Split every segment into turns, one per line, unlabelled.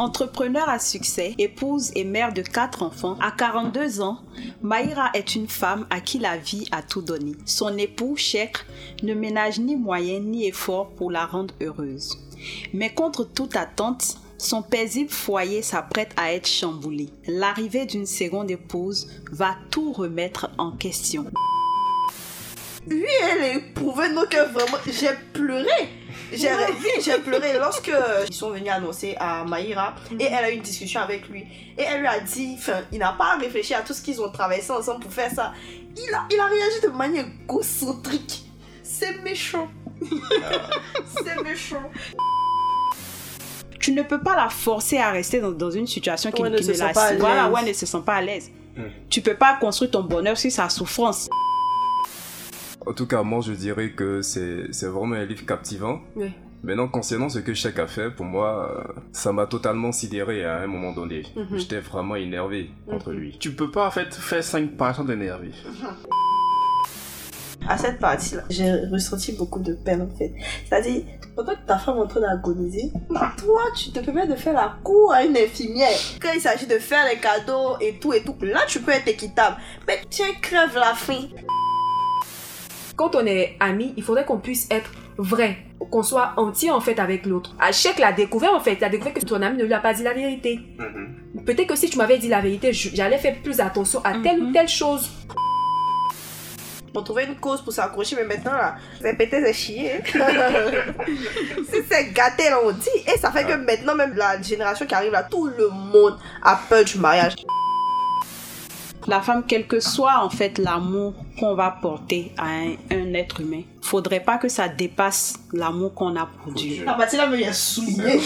Entrepreneur à succès, épouse et mère de quatre enfants, à 42 ans, Maïra est une femme à qui la vie a tout donné. Son époux, Sheikh, ne ménage ni moyens ni efforts pour la rendre heureuse. Mais contre toute attente, son paisible foyer s'apprête à être chamboulé. L'arrivée d'une seconde épouse va tout remettre en question.
Oui, elle éprouvait nos que vraiment, j'ai pleuré. J'ai j'ai pleuré lorsque ils sont venus annoncer à Maïra et elle a eu une discussion avec lui. Et elle lui a dit, enfin, il n'a pas réfléchi à tout ce qu'ils ont traversé ensemble pour faire ça. Il a, il a réagi de manière égocentrique. C'est méchant. C'est méchant.
Tu ne peux pas la forcer à rester dans, dans une situation qui,
Où elle
qui
ne se sent
la
pas à
voilà, elle ne se sent pas à l'aise. Tu peux pas construire ton bonheur sur sa souffrance.
En tout cas, moi, je dirais que c'est c'est vraiment un livre captivant.
Oui.
Maintenant, concernant ce que Cheikh a fait, pour moi, euh, ça m'a totalement sidéré à un moment donné.
Mhm.
J'étais vraiment énervé contre lui.
Tu peux pas en fait faire 5 pages sans t'énerver.
À cette partie-là, j'ai ressenti beaucoup de peine en fait. C'est-à-dire, pendant que ta femme est en train d'agoniser, toi, tu te permets de faire la cour à une infirmière. Quand il s'agit de faire les cadeaux et tout et tout, là, tu peux être équitable. Mais tiens, crève la faim.
Quand on est amis, il faudrait qu'on puisse être vrai, qu'on soit entier en fait avec l'autre. Achek l'a découvert en fait, il a découvert que ton ami ne lui a pas dit la vérité. Peut-être que si tu m'avais dit la vérité, j'allais faire plus attention à telle ou
Mhm.
telle chose.
On trouvait une cause pour s'accrocher, mais maintenant là, c'est pété, c'est chier. si c'est gâté, là, on dit. Et ça fait que maintenant, même la génération qui arrive là, tout le monde a peur du mariage.
La femme, quel que soit en fait l'amour qu'on va porter à un, un être humain, faudrait pas que ça dépasse l'amour qu'on a pour Dieu.
La partie là me vient souligner.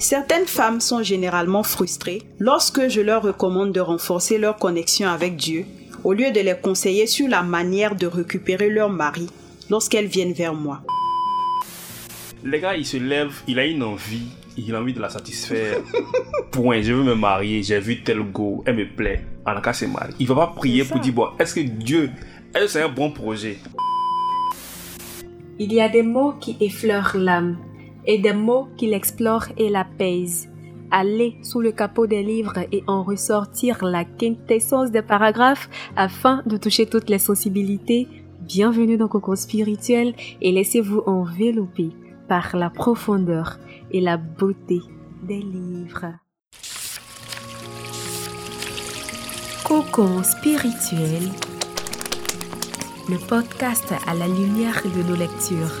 Certaines femmes sont généralement frustrées lorsque je leur recommande de renforcer leur connexion avec Dieu, au lieu de les conseiller sur la manière de récupérer leur mari lorsqu'elles viennent vers moi.
Les gars, il se lève, il a une envie, il a envie de la satisfaire. Point, je veux me marier, j'ai vu tel go, elle me plaît. En cas, c'est mal. Il va pas prier pour dire, bon, est-ce que Dieu, est-ce que c'est un bon projet?
Il y a des mots qui effleurent l'âme et des mots qui l'explorent et l'apaisent. Aller sous le capot des livres et en ressortir la quintessence des paragraphes afin de toucher toutes les sensibilités. Bienvenue dans Coco Spirituel et laissez-vous envelopper par la profondeur et la beauté des livres. Cocon spirituel, le podcast à la lumière de nos lectures.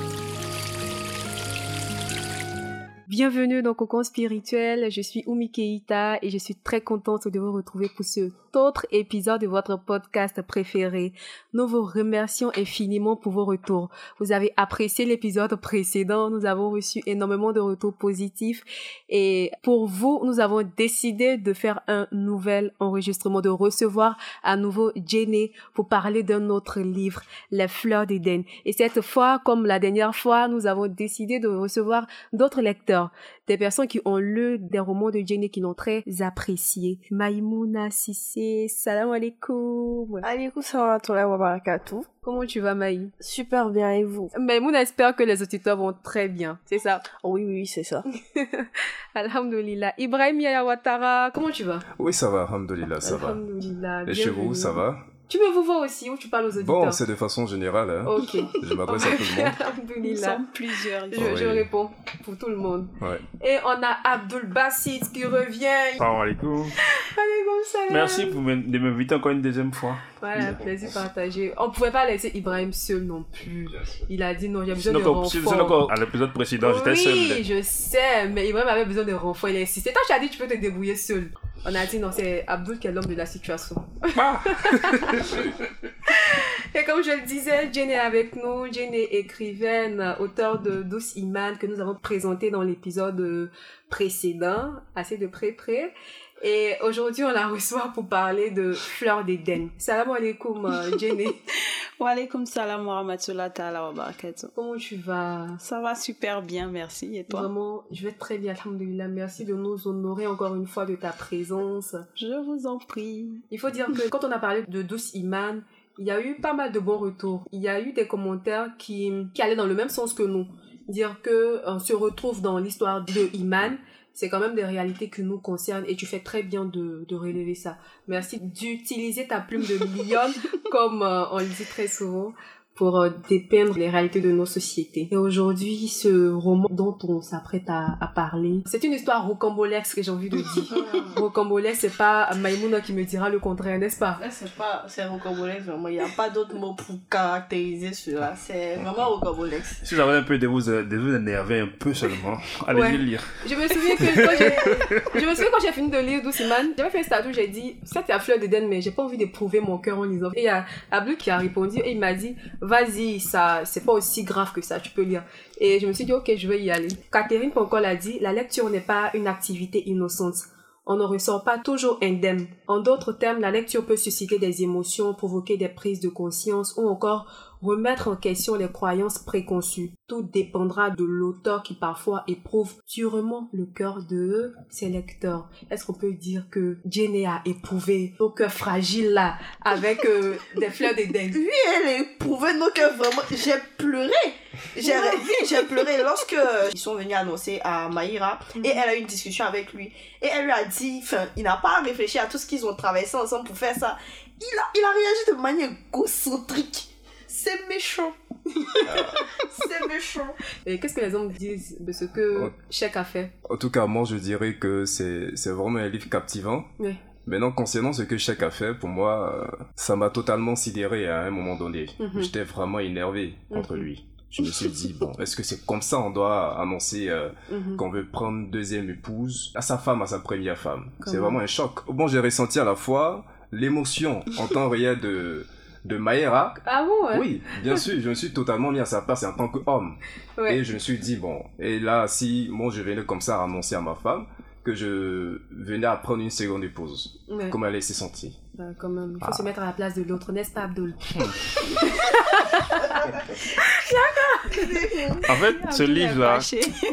Bienvenue dans Cocon Spirituel, je suis Oumi Keita et je suis très contente de vous retrouver pour ce autre épisode de votre podcast préféré. Nous vous remercions infiniment pour vos retours. Vous avez apprécié l'épisode précédent, nous avons reçu énormément de retours positifs et pour vous, nous avons décidé de faire un nouvel enregistrement, de recevoir à nouveau Jenny pour parler d'un autre livre, Les Fleurs d'Éden. Et cette fois, comme la dernière fois, nous avons décidé de recevoir d'autres lecteurs, des personnes qui ont lu des romans de Jenny qui l'ont très apprécié. Maïmouna Sissé, salam alaikum.
Alaikum salam wa barakatuh.
Comment tu vas Maï?
Super bien, et vous?
Maïmouna espère que les auditeurs vont très bien, c'est ça?
Oui, oui, oui, c'est ça.
Alhamdulillah. Ibrahim Yayawatara, comment tu vas?
Oui, ça va, alhamdoulilah, ça va.
Alhamdulillah.
Et chez vous, ça va?
Tu me vous vois aussi ou tu parles aux auditeurs
Bon, c'est de façon générale. Hein.
Ok.
Je m'adresse à tout le monde.
Nous sommes plusieurs.
Je,
Oui.
je réponds pour tout le monde.
Ouais.
Et on a Abdul Bassit qui revient.
Salam alaikum.
Salam.
Merci pour me- de m'inviter encore une deuxième fois.
Voilà, plaisir partagé. On pouvait pas laisser Ibrahim seul non plus. Il a dit non, j'ai besoin
Sinon,
de renfort.
encore, à l'épisode précédent, j'étais
oui,
seul.
je sais, mais Ibrahim avait besoin de renfort. Il a insisté. Toi, tu as dit tu peux te débrouiller seul. On a dit non, c'est Abdul qui est l'homme de la situation.
Ah.
Et comme je le disais, Jane est avec nous. Jane est écrivaine, auteure de Douce Iman que nous avons présenté dans l'épisode euh, précédent, assez de près près. Et aujourd'hui, on la reçoit pour parler de Fleur d'Éden. Salam alaikum, euh, Jane.
Wa alaikum salam wa rahmatullahi ta'ala wa barakatuh.
Comment tu vas?
Ça va super bien, merci. Et toi?
Vraiment, je vais très bien, alhamdulillah. Merci de nous honorer encore une fois de ta présence.
Je vous en prie.
Il faut dire que quand on a parlé de Douce Iman, il y a eu pas mal de bons retours. Il y a eu des commentaires qui, qui allaient dans le même sens que nous. dire que on se retrouve dans l'histoire de Iman, c'est quand même des réalités qui nous concernent et tu fais très bien de, de relever ça. Merci d'utiliser ta plume de lionne comme euh, on le dit très souvent pour euh, dépeindre les réalités de nos sociétés. Et aujourd'hui, ce roman dont on s'apprête à, à, parler, c'est une histoire rocambolesque que j'ai envie de dire. rocambolesque, c'est pas Maïmouna qui me dira le contraire, n'est-ce pas?
C'est pas, c'est rocambolesque vraiment. Il n'y a pas d'autre mot pour caractériser cela. C'est vraiment rocambolesque.
Si j'avais un peu de vous, de vous énerver un peu seulement, allez ouais. lire.
Je me souviens que quand j'ai, je me souviens quand j'ai fini de lire Douciman, j'avais fait un statut, j'ai dit, ça c'est à fleur d'Eden, mais j'ai pas envie d'éprouver mon cœur en lisant. Et il y a Ablu qui a répondu et il m'a dit, vas-y, ça, c'est pas aussi grave que ça, tu peux lire. Et je me suis dit, ok, je vais y aller. Catherine Poncol a dit, la lecture n'est pas une activité innocente. On ne ressort pas toujours indemne. En d'autres termes, la lecture peut susciter des émotions, provoquer des prises de conscience ou encore remettre en question les croyances préconçues. Tout dépendra de l'auteur qui parfois éprouve durement le cœur de ses lecteurs. Est-ce qu'on peut dire que Jenny a éprouvé nos cœurs fragiles là avec euh, des fleurs d'Éden
Oui, elle a éprouvé nos cœurs vraiment. J'ai pleuré. J'ai j'ai pleuré lorsque ils sont venus annoncer à Maïra et elle a eu une discussion avec lui et elle lui a dit, enfin, il n'a pas réfléchi à tout ce qu'ils ont traversé ensemble pour faire ça. Il a, il a réagi de manière égocentrique c'est méchant. c'est méchant.
Et qu'est-ce que les hommes disent de ce que Cheikh a fait?
En tout cas, moi, je dirais que c'est vraiment un livre captivant.
Oui.
Maintenant, concernant ce que Cheikh a fait, pour moi, ça m'a totalement sidéré à un moment donné.
Mhm.
J'étais vraiment énervé contre lui. Je me suis dit, bon, est-ce que c'est comme ça on doit annoncer euh,
Mhm.
qu'on veut prendre deuxième épouse à sa femme, à sa première femme? C'est vraiment un choc. Bon, j'ai ressenti à la fois l'émotion en temps réel de, de Maïra.
Ah bon ouais
Oui, bien sûr, je me suis totalement mis à sa place en tant qu'homme.
Ouais.
Et je me suis dit, bon, et là, si moi je venais comme ça annoncer à ma femme que je venais à prendre une seconde épouse,
Ouais.
comment elle s'est sentie
Bah, quand même, il faut
Ah.
se mettre à la place de l'autre, n'est-ce pas, Abdul
En fait, ce livre-là,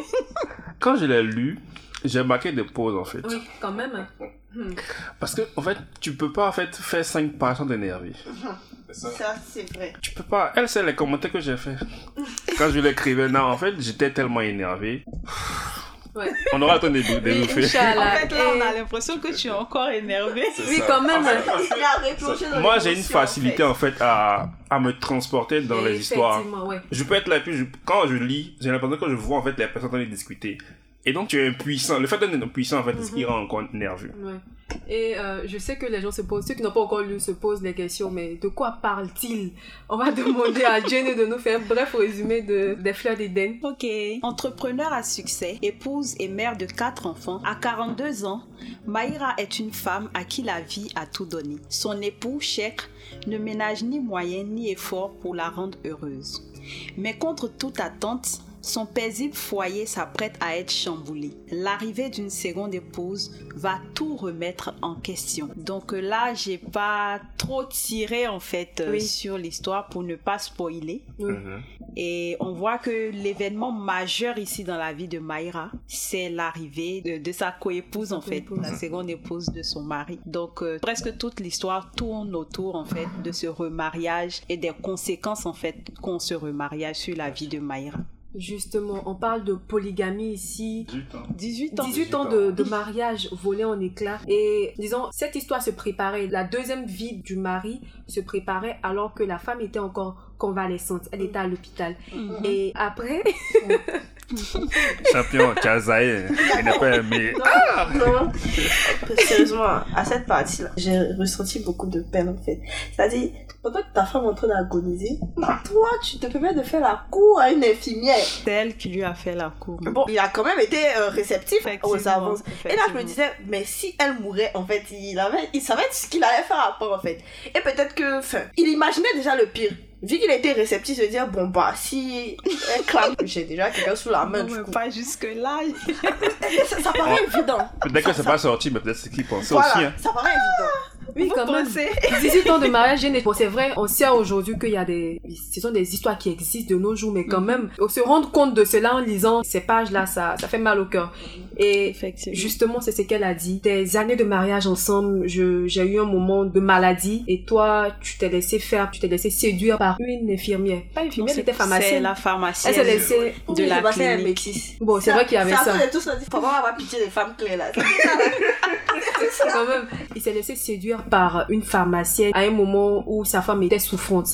quand je l'ai lu, j'ai marqué des pauses en fait.
Oui, quand même. Hmm.
Parce que, en fait, tu peux pas en fait faire 5 pages sans t'énerver.
Ça, c'est vrai.
Tu peux pas. Elle, c'est les commentaires que j'ai fait. Quand je l'écrivais, non, en fait, j'étais tellement énervé.
Ouais.
On aura le temps de.
En fait, là, on a l'impression que tu es encore énervé.
Oui,
ça.
quand même.
Moi, j'ai une facilité
fait.
en fait à, à me transporter dans les histoires.
Ouais.
Je peux être là et puis je- quand je lis, j'ai l'impression que je vois en fait les personnes en train de discuter. Et donc tu es impuissant. Le fait d'être impuissant en fait, c'est ce qui rend encore nerveux.
Ouais. Et euh, je sais que les gens se posent, ceux qui n'ont pas encore lu se posent les questions, mais de quoi parle-t-il? On va demander à Jenny de nous faire un bref résumé de, des fleurs d'Éden.
Ok. Entrepreneur à succès, épouse et mère de quatre enfants, à 42 ans, Maïra est une femme à qui la vie a tout donné. Son époux, Cheikh, ne ménage ni moyens ni efforts pour la rendre heureuse. Mais contre toute attente, son paisible foyer s'apprête à être chamboulé. L'arrivée d'une seconde épouse va tout remettre en question. Donc là, j'ai pas trop tiré en fait euh,
Oui.
sur l'histoire pour ne pas spoiler.
Oui.
Mhm.
Et on voit que l'événement majeur ici dans la vie de Maïra, c'est l'arrivée de, de sa coépouse en fait, la seconde épouse de son mari. Donc euh, presque toute l'histoire tourne autour en fait de ce remariage et des conséquences en fait qu'ont ce remariage sur la vie de Maïra.
Justement, on parle de polygamie ici.
18 ans.
18 ans de, de mariage volé en éclats. Et disons, cette histoire se préparait, la deuxième vie du mari se préparait alors que la femme était encore convalescente. Elle était à l'hôpital.
Mhm.
Et après,
Champion, Kazaï, il n'a pas aimé.
Non, sérieusement, à cette partie-là, j'ai ressenti beaucoup de peine en fait. C'est-à-dire, pendant que ta femme est en train d'agoniser, toi, tu te permets de faire la cour à une infirmière.
C'est elle qui lui a fait la cour.
Bon, il a quand même été euh, réceptif aux avances. Et là, je me disais, mais si elle mourait, en fait, il, avait, il savait ce qu'il allait faire après, en fait. Et peut-être que, enfin, il imaginait déjà le pire. Vu qu'il était réceptif, se dire, bon, bah, si elle clame, j'ai déjà quelqu'un sous la main,
Non,
du
mais
coup.
pas jusque-là.
ça, ça paraît évident.
Peut-être que c'est pas sorti, mais peut-être c'est ce qu'il pensait
Voilà,
aussi. Hein.
ça paraît évident.
Oui,
Vous
quand même.
pensez
18 ans de mariage, bon, c'est vrai, on sait aujourd'hui qu'il y a des, ce sont des histoires qui existent de nos jours, mais quand
Mhm.
même, on se rendre compte de cela en lisant ces pages-là, ça, ça fait mal au cœur. Et. Justement, c'est ce qu'elle a dit. Des années de mariage ensemble, je, j'ai eu un moment de maladie et toi, tu t'es laissé faire, tu t'es laissé séduire par une infirmière. Pas infirmière, elle était
C'est
pharmacienne.
la
Elle
pharmacienne.
s'est laissée.
de
Oui,
la
passé un
clinique.
Bon, c'est vrai qu'il y avait ça.
Après, tout ça, dit, faut pas avoir pitié des femmes clés là.
quand même. Il s'est laissé séduire par une pharmacienne à un moment où sa femme était souffrante.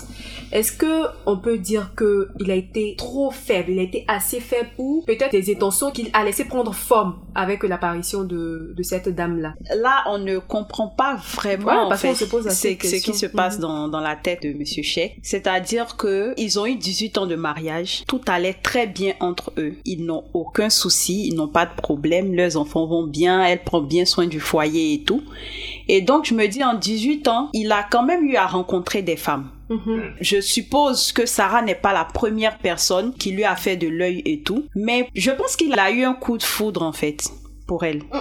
Est-ce que on peut dire que il a été trop faible, il a été assez faible ou peut-être des intentions qu'il a laissé prendre forme avec l'apparition de, de cette dame-là?
Là, on ne comprend pas vraiment
Ouais,
en
parce
fait
qu'on se pose assez
c'est ce qui se passe
Mhm.
dans, dans la tête de Monsieur Sheikh. C'est-à-dire que ils ont eu 18 ans de mariage, tout allait très bien entre eux. Ils n'ont aucun souci, ils n'ont pas de problème, leurs enfants vont bien, elle prend bien soin du foyer et tout. Et donc je me dis en 18 ans, il a quand même eu à rencontrer des femmes.
Mhm.
Je suppose que Sarah n'est pas la première personne qui lui a fait de l'œil et tout, mais je pense qu'il a eu un coup de foudre en fait pour elle.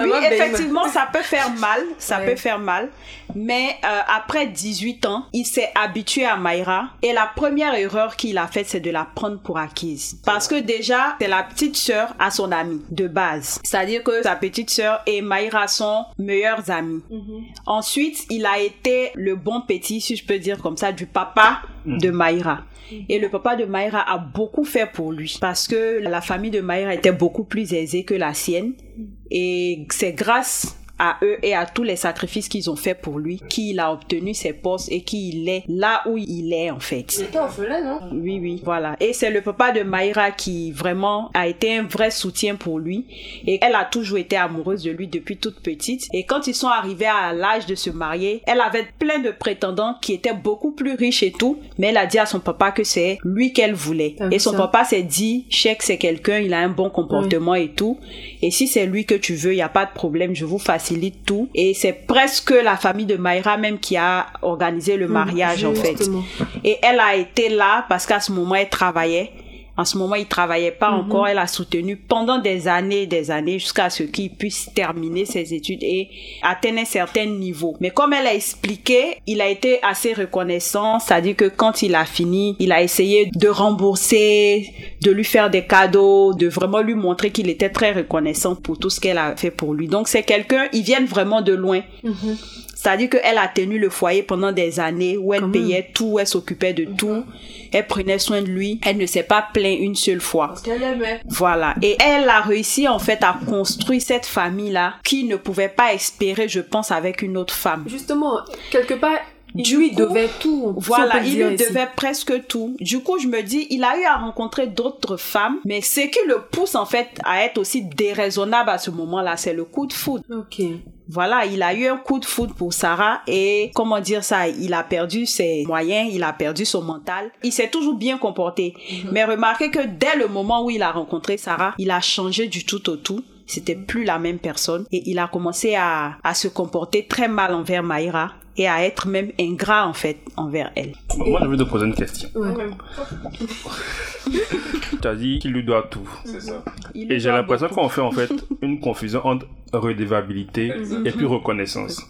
Oui,
Ah,
effectivement, ça peut faire mal, ça
Ouais.
peut faire mal, mais euh, après 18 ans, il s'est habitué à Mayra et la première erreur qu'il a faite, c'est de la prendre pour acquise. Parce que déjà, c'est la petite sœur à son ami de base. C'est-à-dire que sa petite sœur et Mayra sont meilleures amies.
Mhm.
Ensuite, il a été le bon petit, si je peux dire comme ça, du papa de Mayra. Et le papa de Mayra a beaucoup fait pour lui parce que la famille de Mayra était beaucoup plus aisée que la sienne. Et c'est grâce à eux et à tous les sacrifices qu'ils ont fait pour lui qu'il a obtenu ses postes et qu'il est là où il est en fait.
était orphelin, non?
Oui, oui, voilà. Et c'est le papa de Mayra qui vraiment a été un vrai soutien pour lui. Et elle a toujours été amoureuse de lui depuis toute petite. Et quand ils sont arrivés à l'âge de se marier, elle avait plein de prétendants qui étaient beaucoup plus riches et tout. Mais elle a dit à son papa que c'est lui qu'elle voulait.
Ah,
et son
ça.
papa s'est dit, Cheikh, c'est quelqu'un, il a un bon comportement et tout. Et si c'est lui que tu veux, il n'y a pas de problème, je vous facilite tout. Et c'est presque la famille de Mayra même qui a organisé le mariage en fait. Et elle a été là parce qu'à ce moment, elle travaillait. En ce moment, il travaillait pas
Mhm.
encore. Elle a soutenu pendant des années et des années jusqu'à ce qu'il puisse terminer ses études et atteindre un certain niveau. Mais comme elle a expliqué, il a été assez reconnaissant. C'est-à-dire que quand il a fini, il a essayé de rembourser, de lui faire des cadeaux, de vraiment lui montrer qu'il était très reconnaissant pour tout ce qu'elle a fait pour lui. Donc c'est quelqu'un, ils viennent vraiment de loin.
Mhm.
C'est-à-dire qu'elle a tenu le foyer pendant des années où elle
Quand même.
payait tout, elle s'occupait de tout, elle prenait soin de lui, elle ne s'est pas plaint une seule fois.
Parce qu'elle aimait.
Voilà. Et elle a réussi en fait à construire cette famille-là qui ne pouvait pas espérer, je pense, avec une autre femme.
Justement, quelque part, il lui
coup,
devait tout.
Voilà, il lui
ici.
devait presque tout. Du coup, je me dis, il a eu à rencontrer d'autres femmes, mais ce qui le pousse en fait à être aussi déraisonnable à ce moment-là, c'est le coup de foudre.
Ok.
Voilà, il a eu un coup de foudre pour Sarah et comment dire ça, il a perdu ses moyens, il a perdu son mental. Il s'est toujours bien comporté. Mais remarquez que dès le moment où il a rencontré Sarah, il a changé du tout au tout. C'était plus la même personne et il a commencé à, à se comporter très mal envers Maïra et à être même ingrat en fait envers elle.
Moi, je veux te poser une question.
Ouais.
Tu as dit qu'il lui doit tout.
C'est ça.
Il
Et j'ai l'impression qu'on fait en fait une confusion entre redevabilité et puis reconnaissance.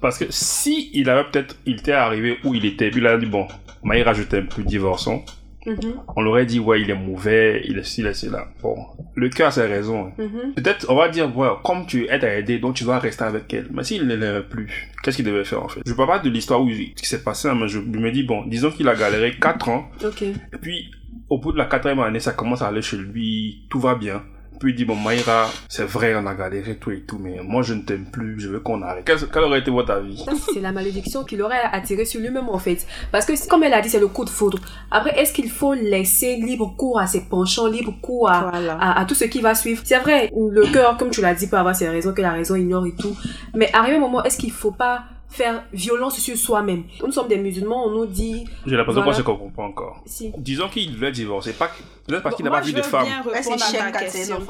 Parce que si il avait peut-être, il était arrivé où il était, puis il a dit bon, Maïra, je t'aime plus, divorçons.
Mhm.
On l'aurait dit ouais, il est mauvais, il est ci, il est cela. Bon, le cœur a ses raisons.
Mhm.
Peut-être on va dire ouais, comme tu es à aider, donc tu dois rester avec elle. Mais s'il ne l'aimait plus, qu'est-ce qu'il devait faire en fait? Je parle pas de l'histoire où ce qui s'est passé, hein, mais je me dis bon, disons qu'il a galéré 4 ans, et puis au bout de la quatrième année, ça commence à aller chez lui, tout va bien. Puis il dit, bon, Maïra, c'est vrai, on a galéré, tout et tout, mais moi je ne t'aime plus, je veux qu'on arrête. Quel, quel aurait été votre avis?
C'est la malédiction qu'il aurait attiré sur lui-même, en fait. Parce que, comme elle a dit, c'est le coup de foudre. Après, est-ce qu'il faut laisser libre cours à ses penchants, libre cours à,
Voilà.
à, à tout ce qui va suivre? C'est vrai, le cœur, comme tu l'as dit, peut avoir ses raisons, que la raison ignore et tout. Mais arrivé un moment, est-ce qu'il faut pas faire violence sur soi-même Nous sommes des musulmans, on nous dit...
J'ai l'impression
Voilà.
qu'on se comprend pas encore.
Si.
Disons qu'il voulait divorcer, pas, peut-être parce qu'il n'a pas vu de femme.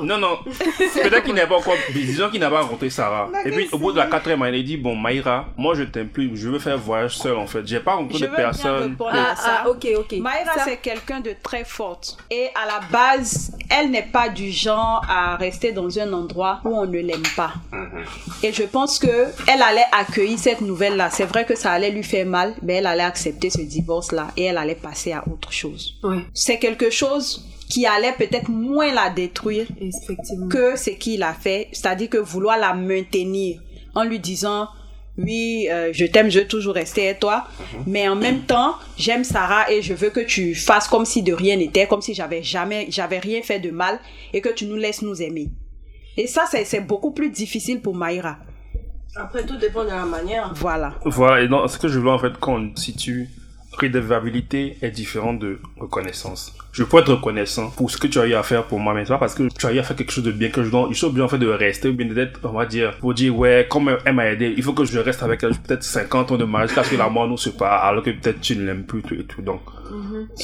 Non, non. Peut-être qu'il n'a pas encore. Disons qu'il n'a pas rencontré Sarah.
La
Et puis, au bout de la quatrième année, il dit Bon, Maïra, moi je t'aime plus, je veux faire voyage seul en fait. J'ai pas rencontré
Je
de personne.
Ah, ah, ok, ok.
Maïra,
Ça-
c'est quelqu'un de très forte. Et à la base, elle n'est pas du genre à rester dans un endroit où on ne l'aime pas. Et je pense que elle allait accueillir cette nouvelle-là. C'est vrai que ça allait lui faire mal, mais elle allait accepter ce divorce-là et elle allait passer à autre chose. C'est quelque chose qui allait peut-être moins la détruire que ce qu'il a fait, c'est-à-dire que vouloir la maintenir en lui disant oui, euh, je t'aime, je veux toujours rester avec toi, mais en même temps, j'aime Sarah et je veux que tu fasses comme si de rien n'était, comme si j'avais jamais, j'avais rien fait de mal et que tu nous laisses nous aimer. Et ça, c'est beaucoup plus difficile pour Maïra.
Après, tout dépend de la manière.
Voilà.
Voilà, et non, ce que je veux en fait qu'on situe, redevabilité est différent de reconnaissance. Je peux être reconnaissant pour ce que tu as eu à faire pour moi, mais c'est pas parce que tu as eu à faire quelque chose de bien que je dois, je suis obligé en fait de rester ou bien d'être, on va dire, pour dire, ouais, comme elle m'a aidé, il faut que je reste avec elle peut-être 50 ans de mariage parce que la mort nous sépare, alors que peut-être tu ne l'aimes plus tout et tout. Donc,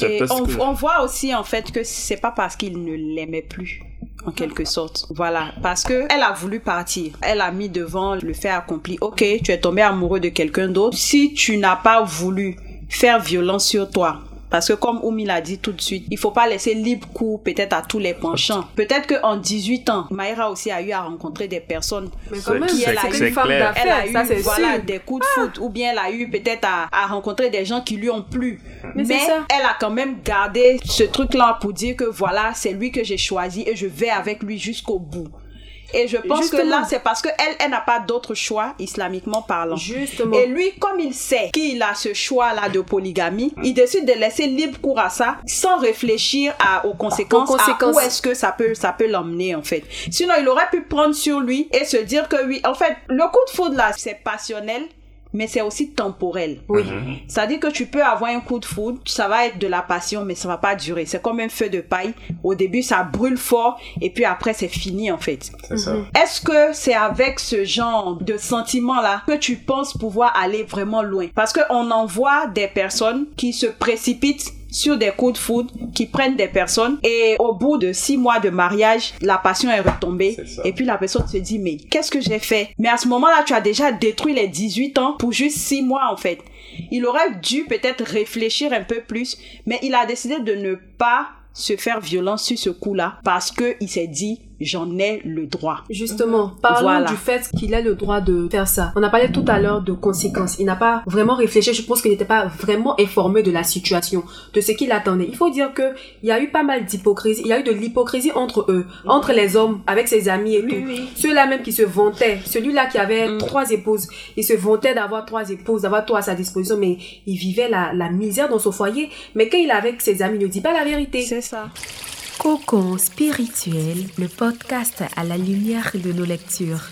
Et
ce
on,
que-
on voit aussi en fait que c'est pas parce qu'il ne l'aimait plus en quelque sorte. Voilà, parce que elle a voulu partir. Elle a mis devant le fait accompli. OK, tu es tombé amoureux de quelqu'un d'autre. Si tu n'as pas voulu faire violence sur toi, parce que comme Oumi l'a dit tout de suite, il faut pas laisser libre cours peut-être à tous les penchants. Peut-être qu'en 18 ans, Maïra aussi a eu à rencontrer des personnes
Mais quand même, femme
clair.
elle a eu
ça c'est
voilà,
sûr.
des coups de foot ou bien elle a eu peut-être à, à rencontrer des gens qui lui ont plu.
Mais
Mais,
ça.
elle a quand même gardé ce truc-là pour dire que voilà, c'est lui que j'ai choisi et je vais avec lui jusqu'au bout. Et je pense que là, c'est parce qu'elle, elle, n'a pas d'autre choix, islamiquement parlant.
Justement.
Et lui, comme il sait qu'il a ce choix-là de polygamie, il décide de laisser libre cours à ça sans réfléchir à, aux conséquences,
Aux
à
conséquences.
où est-ce que ça peut, ça peut l'emmener en fait. Sinon, il aurait pu prendre sur lui et se dire que oui, en fait, le coup de foudre là, c'est passionnel, mais c'est aussi temporel.
Oui.
C'est-à-dire que tu peux avoir un coup de foudre, ça va être de la passion, mais ça va pas durer. C'est comme un feu de paille. Au début, ça brûle fort, et puis après, c'est fini, en fait.
C'est ça.
Est-ce que c'est avec ce genre de sentiment-là que tu penses pouvoir aller vraiment loin? Parce qu'on en voit des personnes qui se précipitent sur des coups de foudre, qui prennent des personnes et au bout de six mois de mariage, la passion est retombée et puis la personne se dit mais qu'est-ce que j'ai fait? Mais à ce moment-là, tu as déjà détruit les 18 ans pour juste six mois en fait. Il aurait dû peut-être réfléchir un peu plus, mais il a décidé de ne pas se faire violence sur ce coup-là parce que il s'est dit j'en ai le droit.
Justement, parlons
Voilà.
du fait qu'il a le droit de faire ça. On a parlé tout à l'heure de conséquences. Il n'a pas vraiment réfléchi. Je pense qu'il n'était pas vraiment informé de la situation, de ce qu'il attendait. Il faut dire que il y a eu pas mal d'hypocrisie. Il y a eu de l'hypocrisie entre eux, entre les hommes, avec ses amis et
Oui,
tout.
oui.
Ceux-là même qui se vantaient, celui-là qui avait
Mm.
trois épouses, il se vantait d'avoir trois épouses, d'avoir tout à sa disposition, mais il vivait la, la misère dans son foyer. Mais quand il est avec ses amis, il ne dit pas la vérité.
C'est ça.
Cocon spirituel, le podcast à la lumière de nos lectures.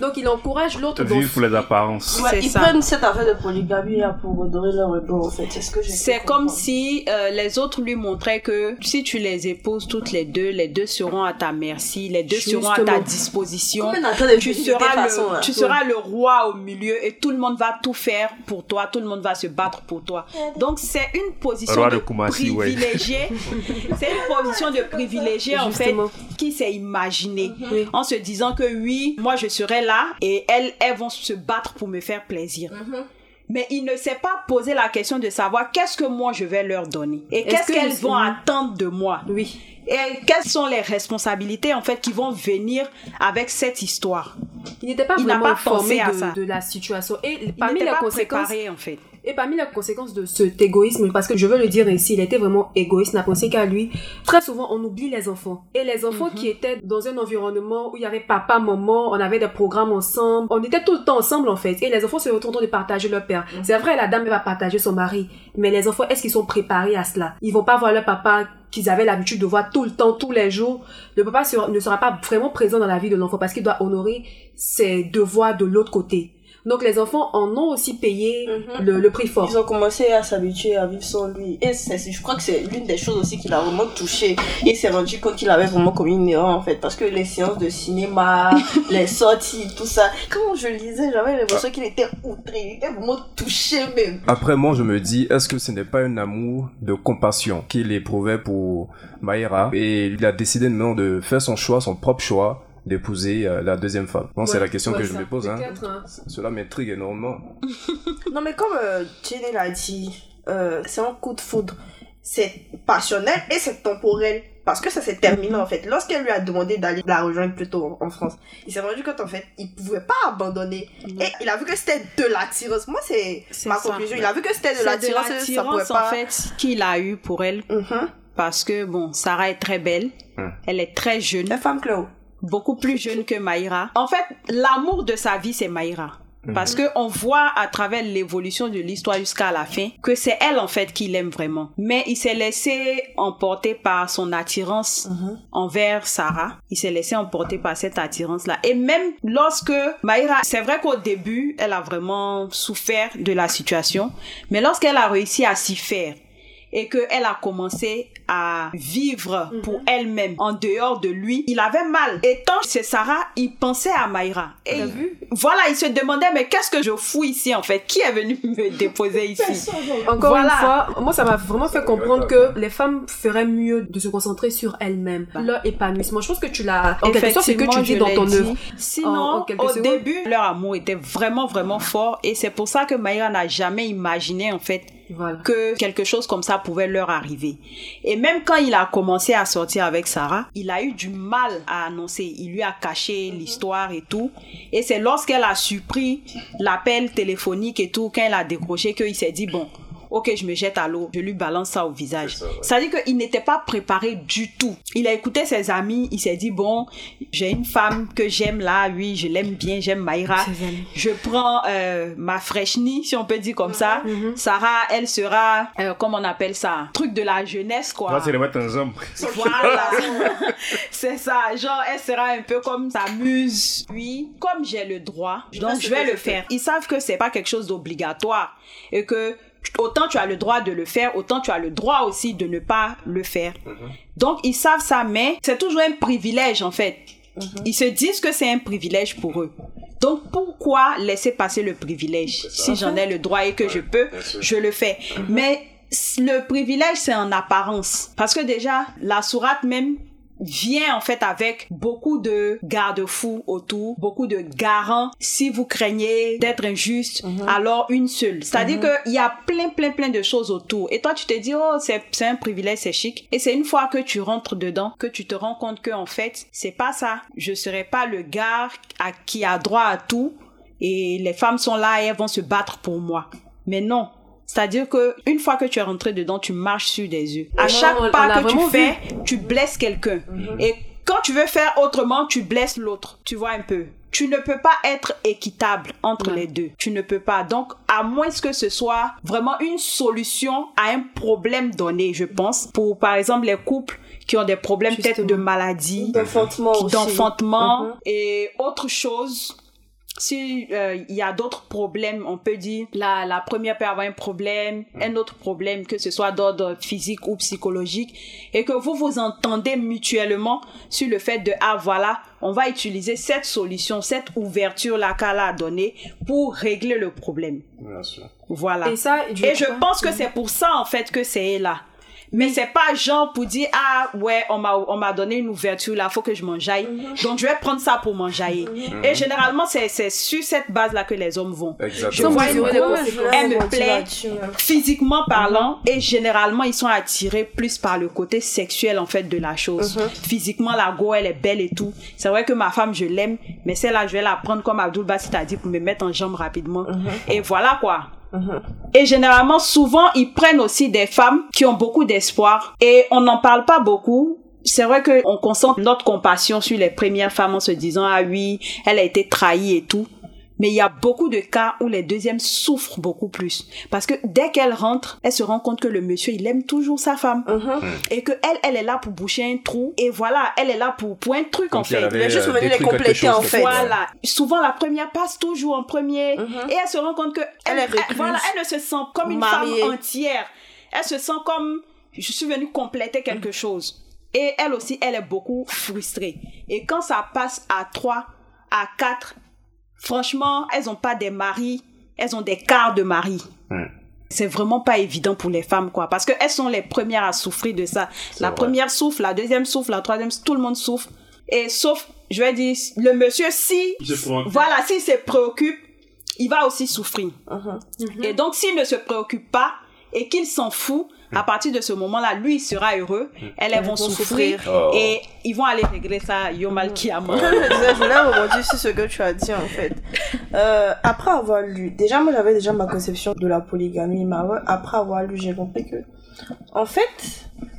Donc il encourage l'autre
Vivre pour les apparences.
Ouais, ils
ça.
prennent cette affaire de polygamie là, pour redorer leur ego en fait. C'est ce que j'ai
C'est
cru
comme si euh, les autres lui montraient que si tu les épouses toutes les deux, les deux seront à ta merci, les deux seront à ta disposition.
De
Tu seras,
façon,
le,
là.
tu seras le roi au milieu et tout le monde va tout faire pour toi, tout le monde va se battre pour toi. Donc c'est une position de
de Kumasi, ouais.
privilégié. c'est une position de privilégié en fait qui s'est imaginé
Oui.
en se disant que oui, moi je serai là et elles, elles vont se battre pour me faire plaisir.
Mhm.
Mais il ne s'est pas posé la question de savoir qu'est-ce que moi je vais leur donner et
Est-ce
qu'est-ce
que
qu'elles vont attendre de moi
Oui.
et quelles sont les responsabilités en fait qui vont venir avec cette histoire?
Il n'était pas
Il n'a
vraiment
pas
informé
pensé à
de,
ça.
de la situation. Et
Il
parmi
n'était
les
pas
conséquences,
préparé en fait.
Et parmi les conséquences de cet égoïsme, parce que je veux le dire ici, il était vraiment égoïste, n'a pensé qu'à lui. Très souvent, on oublie les enfants. Et les enfants
Mhm.
qui étaient dans un environnement où il y avait papa, maman, on avait des programmes ensemble, on était tout le temps ensemble en fait. Et les enfants se retrouvent de partager leur père.
Mhm.
C'est vrai, la dame va partager son mari, mais les enfants, est-ce qu'ils sont préparés à cela? Ils vont pas voir leur papa qu'ils avaient l'habitude de voir tout le temps, tous les jours. Le papa ne sera pas vraiment présent dans la vie de l'enfant parce qu'il doit honorer ses devoirs de l'autre côté. Donc les enfants en ont aussi payé
Mhm.
le, le prix fort.
Ils ont commencé à s'habituer à vivre sans lui. Et c'est- je crois que c'est l'une des choses aussi qui l'a vraiment touché. Il s'est rendu compte qu'il avait vraiment commis une erreur en fait. Parce que les séances de cinéma, les sorties, tout ça. Quand je lisais, j'avais l'impression qu'il était outré. Il était vraiment touché même.
Après, moi, je me dis, est-ce que ce n'est pas un amour de compassion qu'il éprouvait pour Maïra? Et il a décidé maintenant de faire son choix, son propre choix, d'épouser euh, la deuxième femme. Bon, c'est la question
ouais,
que je me pose. Hein.
hein.
Cela m'intrigue énormément.
Non mais comme euh, Jenny l'a dit, euh, c'est un coup de foudre. c'est passionnel et c'est temporel. Parce que ça s'est terminé en fait. Lorsqu'elle lui a demandé d'aller la rejoindre plutôt en, en France, il s'est rendu compte en fait, il pouvait pas abandonner. Et il a vu que c'était de l'attirance. Moi, c'est
C'est
ma
ça.
conclusion. Il a vu que c'était de
C'est de
l'attirance, ça pouvait
l'attirance
pas.
en fait qu'il a eu pour elle
Mhm.
parce que bon, Sarah est très belle,
Hmm.
elle est très jeune,
La femme Chloé.
Beaucoup plus jeune que Maïra. En fait, l'amour de sa vie c'est Maïra. Parce que on voit à travers l'évolution de l'histoire jusqu'à la fin que c'est elle en fait qu'il aime vraiment. Mais il s'est laissé emporter par son attirance envers Sarah. Il s'est laissé emporter par cette attirance là. Et même lorsque Maïra, c'est vrai qu'au début, elle a vraiment souffert de la situation, mais lorsqu'elle a réussi à s'y faire et qu'elle a commencé à vivre pour elle-même en dehors de lui, il avait mal. Et tant que c'est Sarah, il pensait à Maïra. Et
vu?
voilà, il se demandait, mais qu'est-ce que je fous ici en fait? Qui est venu me déposer ici?
Encore
Voilà.
une fois, moi ça m'a vraiment fait comprendre que les femmes feraient mieux de se concentrer sur elles-mêmes, leur épanouissement. Je pense que tu l'as, en quelque sorte, c'est que tu dis dans ton œuvre.
Sinon,
En- en quelques
au
secondes.
début, leur amour était vraiment, vraiment fort. Et c'est pour ça que Maïra n'a jamais imaginé, en fait,
Voilà.
que quelque chose comme ça pouvait leur arriver. Et même quand il a commencé à sortir avec Sarah, il a eu du mal à annoncer. Il lui a caché l'histoire et tout. Et c'est lorsqu'elle a surpris l'appel téléphonique et tout, quand elle a décroché, qu'il s'est dit, bon, ok, je me jette à l'eau, je lui balance ça au visage.
C'est ça, ouais.
Ça veut dire qu'il n'était pas préparé du tout. Il a écouté ses amis, il s'est dit, bon, j'ai une femme que j'aime là, oui, je l'aime bien, j'aime
amis.
Je prends euh, ma fraîchenie, si on peut dire comme ça.
Mhm.
Sarah, elle sera, euh, comment on appelle ça, truc de la jeunesse,
On
quoi.
va se remettre ensemble.
Voilà, c'est ça. Genre, elle sera un peu comme sa muse. Oui, comme j'ai le droit, donc je vais le faire. Ils savent que c'est pas quelque chose d'obligatoire et que autant tu as le droit de le faire, autant tu as le droit aussi de ne pas le faire. Donc ils savent ça, mais c'est toujours un privilège en fait. Ils se disent que c'est un privilège pour eux. Donc pourquoi laisser passer le privilège Si j'en ai le droit et que je peux, je le fais. Mais le privilège, c'est en apparence. Parce que déjà, la sourate même vient en fait avec beaucoup de garde-fous autour, beaucoup de garants. Si vous craignez d'être injuste, alors une seule. C'est-à-dire que il y a plein, plein, plein de choses autour. Et toi, tu te dis, oh, c'est c'est un privilège, c'est chic. Et c'est une fois que tu rentres dedans que tu te rends compte que en fait, c'est pas ça. Je serai pas le gars à qui a droit à tout. Et les femmes sont là et elles vont se battre pour moi. Mais non. C'est-à-dire que une fois que tu es rentré dedans, tu marches sur des œufs. À chaque pas que tu fais, tu blesses quelqu'un. Et quand tu veux faire autrement, tu blesses l'autre. Tu vois un peu. Tu ne peux pas être équitable entre les deux. Tu ne peux pas. Donc, à moins que ce soit vraiment une solution à un problème donné, je pense, pour par exemple les couples qui ont des problèmes peut-être de maladie,
d'enfantement Mhm.
et autre chose. Si euh, il y a d'autres problèmes, on peut dire la, la première peut avoir un problème, un autre problème, que ce soit d'ordre physique ou psychologique, et que vous vous entendez mutuellement sur le fait de ah voilà, on va utiliser cette solution, cette ouverture là qu'elle a donnée pour régler le problème.
Bien sûr.
Voilà.
Et ça,
Et je pense que c'est pour ça, en fait, que c'est là. Mais c'est pas genre pour dire, ah, ouais, on m'a, on m'a donné une ouverture là, faut que je m'enjaille. Donc, je vais prendre ça pour m'enjailler. Et généralement, c'est, c'est sur cette base-là que les hommes vont. Je
Exactement.
couple,
conséquences.
elle me plaît, physiquement parlant, et généralement, ils sont attirés plus par le côté sexuel, en fait, de la chose. Physiquement, la go, elle est belle et tout. C'est vrai que ma femme, je l'aime, mais celle-là, je vais la prendre comme Abdul Bassi t'a dit pour me mettre en jambe rapidement. Et voilà, quoi. Et généralement, souvent, ils prennent aussi des femmes qui ont beaucoup d'espoir. Et on n'en parle pas beaucoup. C'est vrai qu'on concentre notre compassion sur les premières femmes en se disant, ah oui, elle a été trahie et tout. Mais il y a beaucoup de cas où les deuxièmes souffrent beaucoup plus. Parce que dès qu'elle rentre, elle se rend compte que le monsieur, il aime toujours sa femme.
Mhm.
Et que elle, elle est là pour boucher un trou. Et voilà, elle est là pour, pour un truc,
Comme
en
elle
fait.
Il est juste
euh,
venu les compléter,
chose
en fait.
Voilà. Souvent, la première passe toujours en premier.
Mhm.
Et elle se rend compte que
Elle est recluse.
voilà, elle ne se sent comme une
Mariée.
femme entière. Elle se sent comme je suis venue compléter quelque chose. Et elle aussi, elle est beaucoup frustrée. Et quand ça passe à 3, à 4, franchement, elles n'ont pas des maris, elles ont des quarts de mari. C'est vraiment pas évident pour les femmes, quoi. Parce qu'elles sont les premières à souffrir de ça. La
vrai.
première souffre, la deuxième souffre, la troisième, tout le monde souffre. Et sauf, je vais dire, le monsieur, si, voilà, s'il se préoccupe, il va aussi souffrir.
Mhm.
Et donc, s'il ne se préoccupe pas et qu'il s'en fout, À partir de ce moment-là, lui il sera heureux, elles, elles vont souffrir,
Oh.
et ils vont aller régler ça Yomal Kiyama.
Comme je voulais rebondir sur ce que tu as dit en fait. Euh, après avoir lu, déjà moi j'avais déjà ma conception de la polygamie, mais après avoir lu, j'ai compris que, en fait,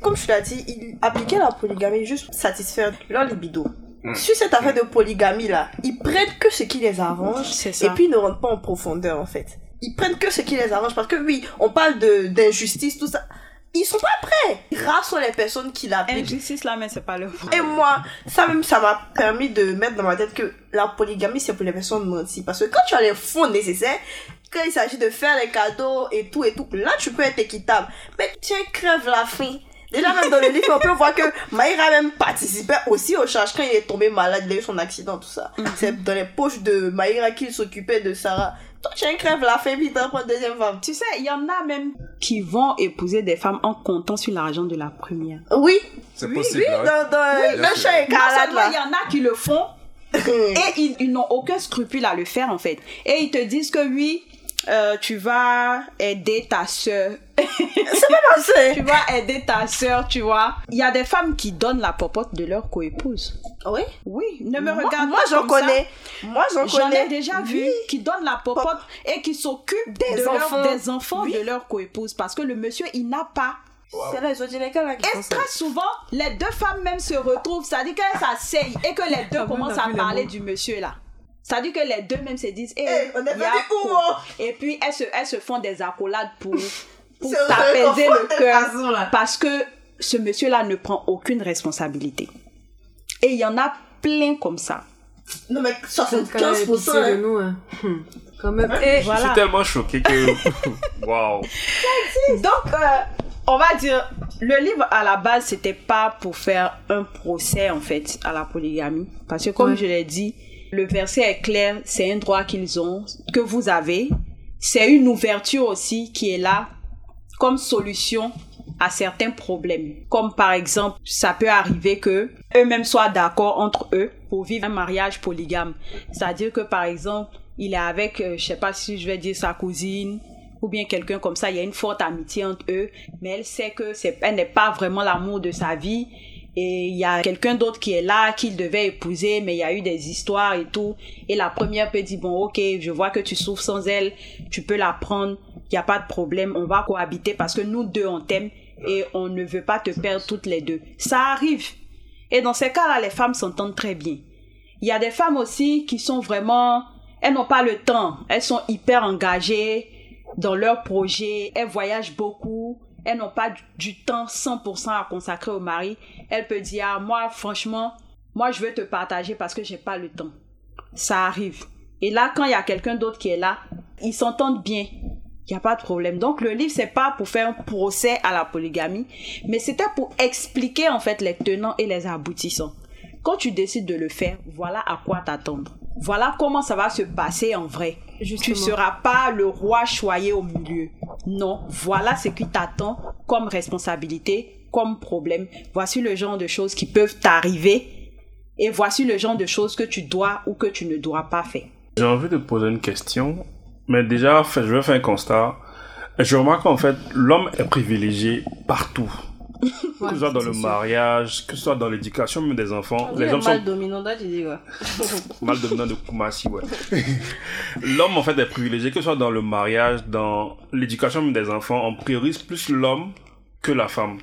comme je l'ai dit, ils appliquaient la polygamie juste pour satisfaire leur libido. Sur cette affaire de polygamie là, ils prennent que ce qui les arrange et puis ils ne rentrent pas en profondeur en fait. Ils prennent que ce qui les arrange parce que oui, on parle de d'injustice, tout ça. Ils sont pas prêts. Rares sont les personnes qui l'appliquent.
Injustice là, mais c'est pas le
Et moi, ça même, ça m'a permis de mettre dans ma tête que la polygamie, c'est pour les personnes menties. Parce que quand tu as les fonds nécessaires, quand il s'agit de faire les cadeaux et tout et tout, là, tu peux être équitable. Mais tiens, crève la faim. Déjà, même dans le livre, on peut voir que Maïra même participait aussi au charge quand il est tombé malade, il a eu son accident, tout ça. C'est dans les poches de Maïra qu'il s'occupait de Sarah. Toi, tiens, crève la t'en prends une deuxième femme.
Tu sais, il y en a même qui vont épouser des femmes en comptant sur l'argent de la première.
Oui,
C'est possible. hein.
dans, dans
Oui,
le
Non seulement il y en a qui le font, et ils, ils n'ont aucun scrupule à le faire en fait. Et ils te disent que oui, euh, tu vas aider ta soeur.
C'est pas passé.
tu vas aider ta soeur, tu vois. Il y a des femmes qui donnent la popote de leur coépouse.
Oui.
Oui, ne me
Moi-
regarde
moi
pas
j'en
comme ça.
connais moi j'en
J'en
connais
ai déjà
Oui.
vu qui donnent la popote et qui s'occupent
Des
de leur-
enfants.
des enfants
Oui.
de leur coépouse parce que le monsieur il n'a pas.
là qui
Et très souvent, les deux femmes même se retrouvent, c'est-à-dire qu'elles s'asseyent et que les deux commencent à parler du monsieur là. C'est-à-dire que les deux même se disent, eh,
Eh, on est venu où, oh?
Et puis elles se, elles se font des accolades pour, pour
qu'on
le cœur. Parce que ce monsieur-là ne prend aucune responsabilité. Et il y en a plein comme ça.
non mais
Quand même
75%
pitié de
hein.
nous. Hein. Hum. Quand même. Et
Je
Voilà.
suis tellement choqué que. Waouh!
Donc, euh, on va dire, le livre à la base, c'était pas pour faire un procès en fait à la polygamie. Parce que comme
Ouais.
je l'ai dit, le verset est clair, c'est un droit qu'ils ont, que vous avez. C'est une ouverture aussi qui est là comme solution à certains problèmes. Comme par exemple, ça peut arriver que eux-mêmes soient d'accord entre eux pour vivre un mariage polygame. C'est-à-dire que par exemple, il est avec, euh, je sais pas si je vais dire sa cousine ou bien quelqu'un comme ça, il y a une forte amitié entre eux, mais elle sait que c'est, elle n'est pas vraiment l'amour de sa vie. Et il y a quelqu'un d'autre qui est là, qu'il devait épouser, mais il y a eu des histoires et tout. Et la première peut dire, bon, ok, je vois que tu souffres sans elle, tu peux la prendre, il n'y a pas de problème, on va cohabiter parce que nous deux, on t'aime et on ne veut pas te perdre toutes les deux. Ça arrive. Et dans ces cas-là, les femmes s'entendent très bien. Il y a des femmes aussi qui sont vraiment, elles n'ont pas le temps, elles sont hyper engagées dans leur projet, elles voyagent beaucoup, elles n'ont pas du, temps 100% à consacrer au mari. Elle peut dire, ah, moi, franchement, moi, je veux te partager parce que j'ai pas le temps. Ça arrive. Et là, quand il y a quelqu'un d'autre qui est là, ils s'entendent bien. Il n'y a pas de problème. Donc, le livre, c'est pas pour faire un procès à la polygamie, mais c'était pour expliquer, en fait, les tenants et les aboutissants. Quand tu décides de le faire, voilà à quoi t'attendre. Voilà comment ça va se passer en vrai. Tu
Justement.
seras pas le roi choyé au milieu. Non, voilà ce qui t'attend comme responsabilité, comme problème. Voici le genre de choses qui peuvent t'arriver et voici le genre de choses que tu dois ou que tu ne dois pas faire.
J'ai envie de poser une question, mais déjà, je vais faire un constat. Je remarque qu'en fait, l'homme est privilégié partout. que ce soit dans le mariage, que ce soit dans l'éducation même des enfants.
les
hommes
mal
sont
dominant là tu dis quoi?
Mal dominants de Kumasi, ouais. l'homme, en fait, est privilégié, que ce soit dans le mariage, dans l'éducation même des enfants. On priorise plus l'homme que la femme.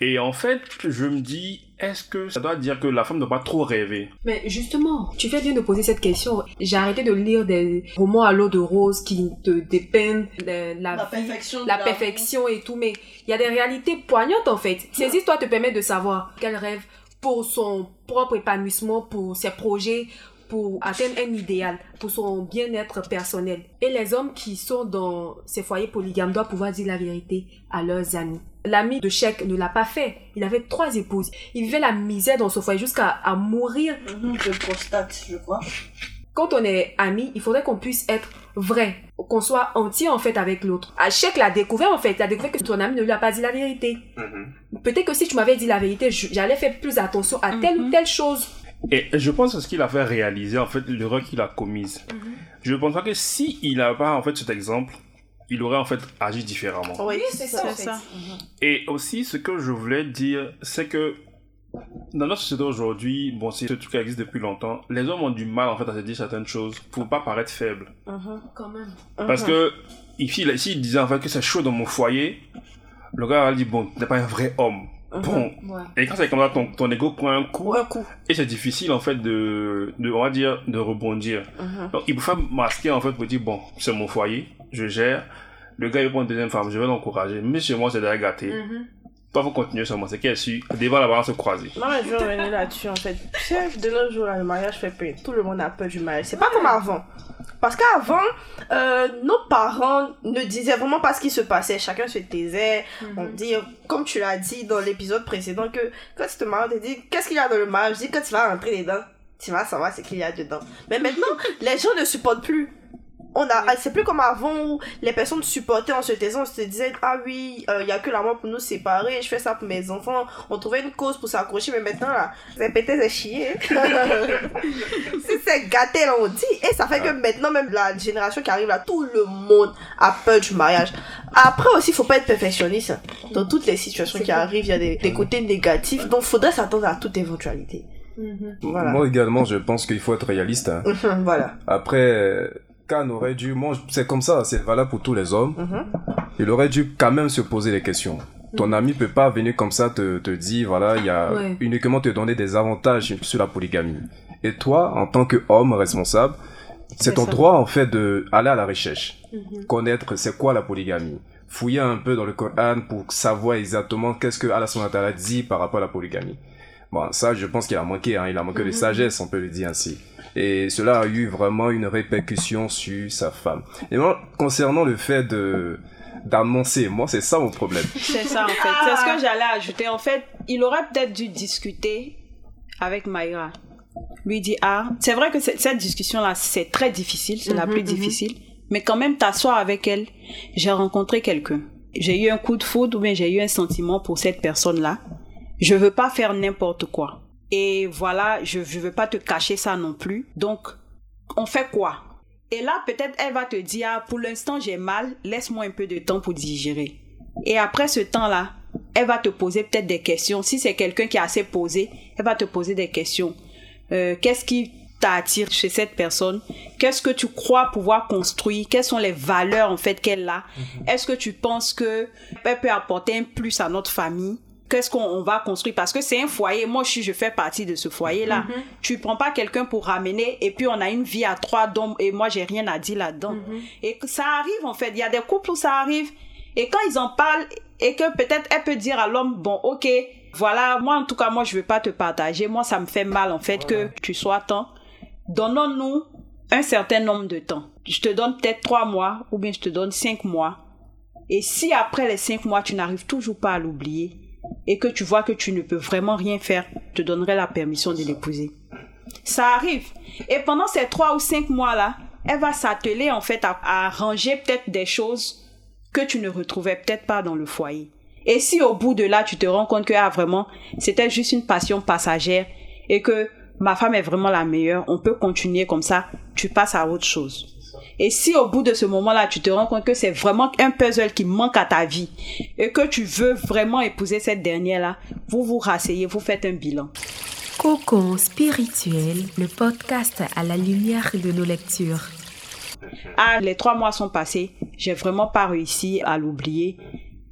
Et en fait, je me dis, est-ce que ça doit dire que la femme ne doit pas trop rêver?
Mais justement, tu fais bien de poser cette question. J'ai arrêté de lire des romans à l'eau de rose qui te dépeignent la, la
perfection de
la
la
perfection et tout, mais il y a des réalités poignantes en fait. Ces histoires te permettent de savoir quel rêve pour son propre épanouissement, pour ses projets, pour atteindre un idéal, pour son bien-être personnel. Et les hommes qui sont dans ces foyers polygames doivent pouvoir dire la vérité à leurs amis. L'ami de Sheikh ne l'a pas fait. Il avait trois épouses. Il vivait la misère dans ce foyer jusqu'à à mourir
Mhm, je constate je crois
quand on est amis, il faudrait qu'on puisse être vrai, qu'on soit entier en fait avec l'autre. Achek l'a découvert en fait, il a découvert que ton ami ne lui a pas dit la vérité. Peut-être que si tu m'avais dit la vérité, j'allais faire plus attention à telle ou telle chose.
Et je pense que ce qu'il a fait réaliser, en fait, l'erreur qu'il a commise. Je pense pas que si il pas, en fait, cet exemple, il aurait en fait agi différemment.
Oui, c'est ça. en
C'est
fait.
ça.
Et aussi, ce que je voulais dire, c'est que dans notre société aujourd'hui, bon, c'est ce truc qui existe depuis longtemps, les hommes ont du mal en fait à se dire certaines choses pour pas paraître faibles.
Mhm.
Quand même.
Parce que ici, il disait en fait que c'est chaud dans mon foyer, le gars a dit bon, tu n'es pas un vrai homme.
Mhm.
Bon.
Ouais.
Et quand c'est comme ça, ton, ton ego prend un coup.
Ou un coup.
Et c'est difficile en fait de, de, on va dire, de rebondir.
Mhm.
Donc il faire masquer en fait pour dire bon, c'est mon foyer, je gère. Le gars il prend une deuxième femme, je vais l'encourager. Mais chez moi c'est déjà gâté.
Mhm.
Toi faut continuer seulement, c'est qu'elle suit. Devant la balance croisée.
Non, mais je vais revenir là-dessus en fait. Tu sais, de nos jours, là, le mariage fait peur. Tout le monde a peur du mariage. C'est pas comme avant. Parce qu'avant, euh, nos parents ne disaient vraiment pas ce qui se passait. Chacun se taisait. On dit, comme tu l'as dit dans l'épisode précédent, que quand tu te maries, on te dit qu'est-ce qu'il y a dans le mariage? Je dis quand tu vas rentrer dedans, tu vas savoir ce qu'il y a dedans. Mais maintenant, les gens ne supportent plus. On a, c'est plus comme avant où les personnes supportaient en se taisant, on se disait, ah oui, il y a que la mort pour nous séparer, je fais ça pour mes enfants. On trouvait une cause pour s'accrocher, mais maintenant là, c'est pété, c'est chier. si c'est gâté, là, on dit. Et ça fait que maintenant, même la génération qui arrive là, tout le monde a peur du mariage. Après aussi, faut pas être perfectionniste. Dans toutes les situations qui arrivent, il y a des, des côtés négatifs. Donc, faudrait s'attendre à toute éventualité. Voilà.
Moi également, je pense qu'il faut être réaliste. hein.
voilà.
Après, euh, Khan aurait dû, c'est comme ça, c'est valable pour tous les hommes.
Mhm.
Il aurait dû quand même se poser des questions. Ton ami peut pas venir comme ça te, te dire, voilà, il y a
Ouais.
uniquement te donner des avantages sur la polygamie. Et toi, en tant qu'homme responsable, c'est ton
ça.
droit, en fait, de aller à la recherche.
Mhm.
Connaître c'est quoi la polygamie. Fouiller un peu dans le Coran pour savoir exactement qu'est-ce que Allah ta'ala dit par rapport à la polygamie. Bon, ça, je pense qu'il a manqué, hein. Il a manqué de sagesse, on peut le dire ainsi. Et cela a eu vraiment une répercussion sur sa femme. Et moi, concernant le fait de, d'annoncer, moi, c'est ça mon problème.
C'est ça en fait. C'est ce que j'allais ajouter. En fait, il aurait peut-être dû discuter avec Maïra. Lui dire, ah, c'est vrai que cette cette discussion-là, c'est très difficile, c'est la
Mhm,
plus
mhm.
difficile. Mais quand même, t'asseoir avec elle, j'ai rencontré quelqu'un. J'ai eu un coup de foudre ou bien j'ai eu un sentiment pour cette personne-là. Je veux pas faire n'importe quoi. Et voilà, je, je veux pas te cacher ça non plus. Donc, on fait quoi? Et là, peut-être, elle va te dire, ah, pour l'instant, j'ai mal, laisse-moi un peu de temps pour digérer. Et après ce temps-là, elle va te poser peut-être des questions. Si c'est quelqu'un qui est assez posé, elle va te poser des questions. Euh, Qu'est-ce qui t'attire chez cette personne? Qu'est-ce que tu crois pouvoir construire? Quelles sont les valeurs en fait qu'elle a? Est-ce que tu penses que elle peut apporter un plus à notre famille? Qu'est-ce qu'on on va construire? Parce que c'est un foyer. Moi, je, je fais partie de ce foyer-là. Tu prends pas quelqu'un pour ramener et puis on a une vie à trois dons et moi, j'ai rien à dire là-dedans. Et que ça arrive en fait. Il y a des couples où ça arrive. Et quand ils en parlent et que peut-être elle peut dire à l'homme, bon, ok, voilà, moi en tout cas, moi je veux pas te partager. Moi, ça me fait mal en fait que tu sois tant. Donnons-nous un certain nombre de temps. Je te donne peut-être trois mois ou bien je te donne cinq mois. Et si après les cinq mois, tu n'arrives toujours pas à l'oublier et que tu vois que tu ne peux vraiment rien faire, te donnerai la permission de l'épouser. Ça arrive. Et pendant ces trois ou cinq mois-là, elle va s'atteler en fait à, à ranger peut-être des choses que tu ne retrouvais peut-être pas dans le foyer. Et si au bout de là, tu te rends compte que ah, vraiment, c'était juste une passion passagère et que ma femme est vraiment la meilleure, on peut continuer comme ça, tu passes à autre chose. Et si au bout de ce moment-là, tu te rends compte que c'est vraiment un puzzle qui manque à ta vie et que tu veux vraiment épouser cette dernière-là, vous vous rasseyez, vous faites un bilan.
Cocon spirituel, le podcast à la lumière de nos lectures.
Ah, les trois mois sont passés, j'ai vraiment pas réussi à l'oublier.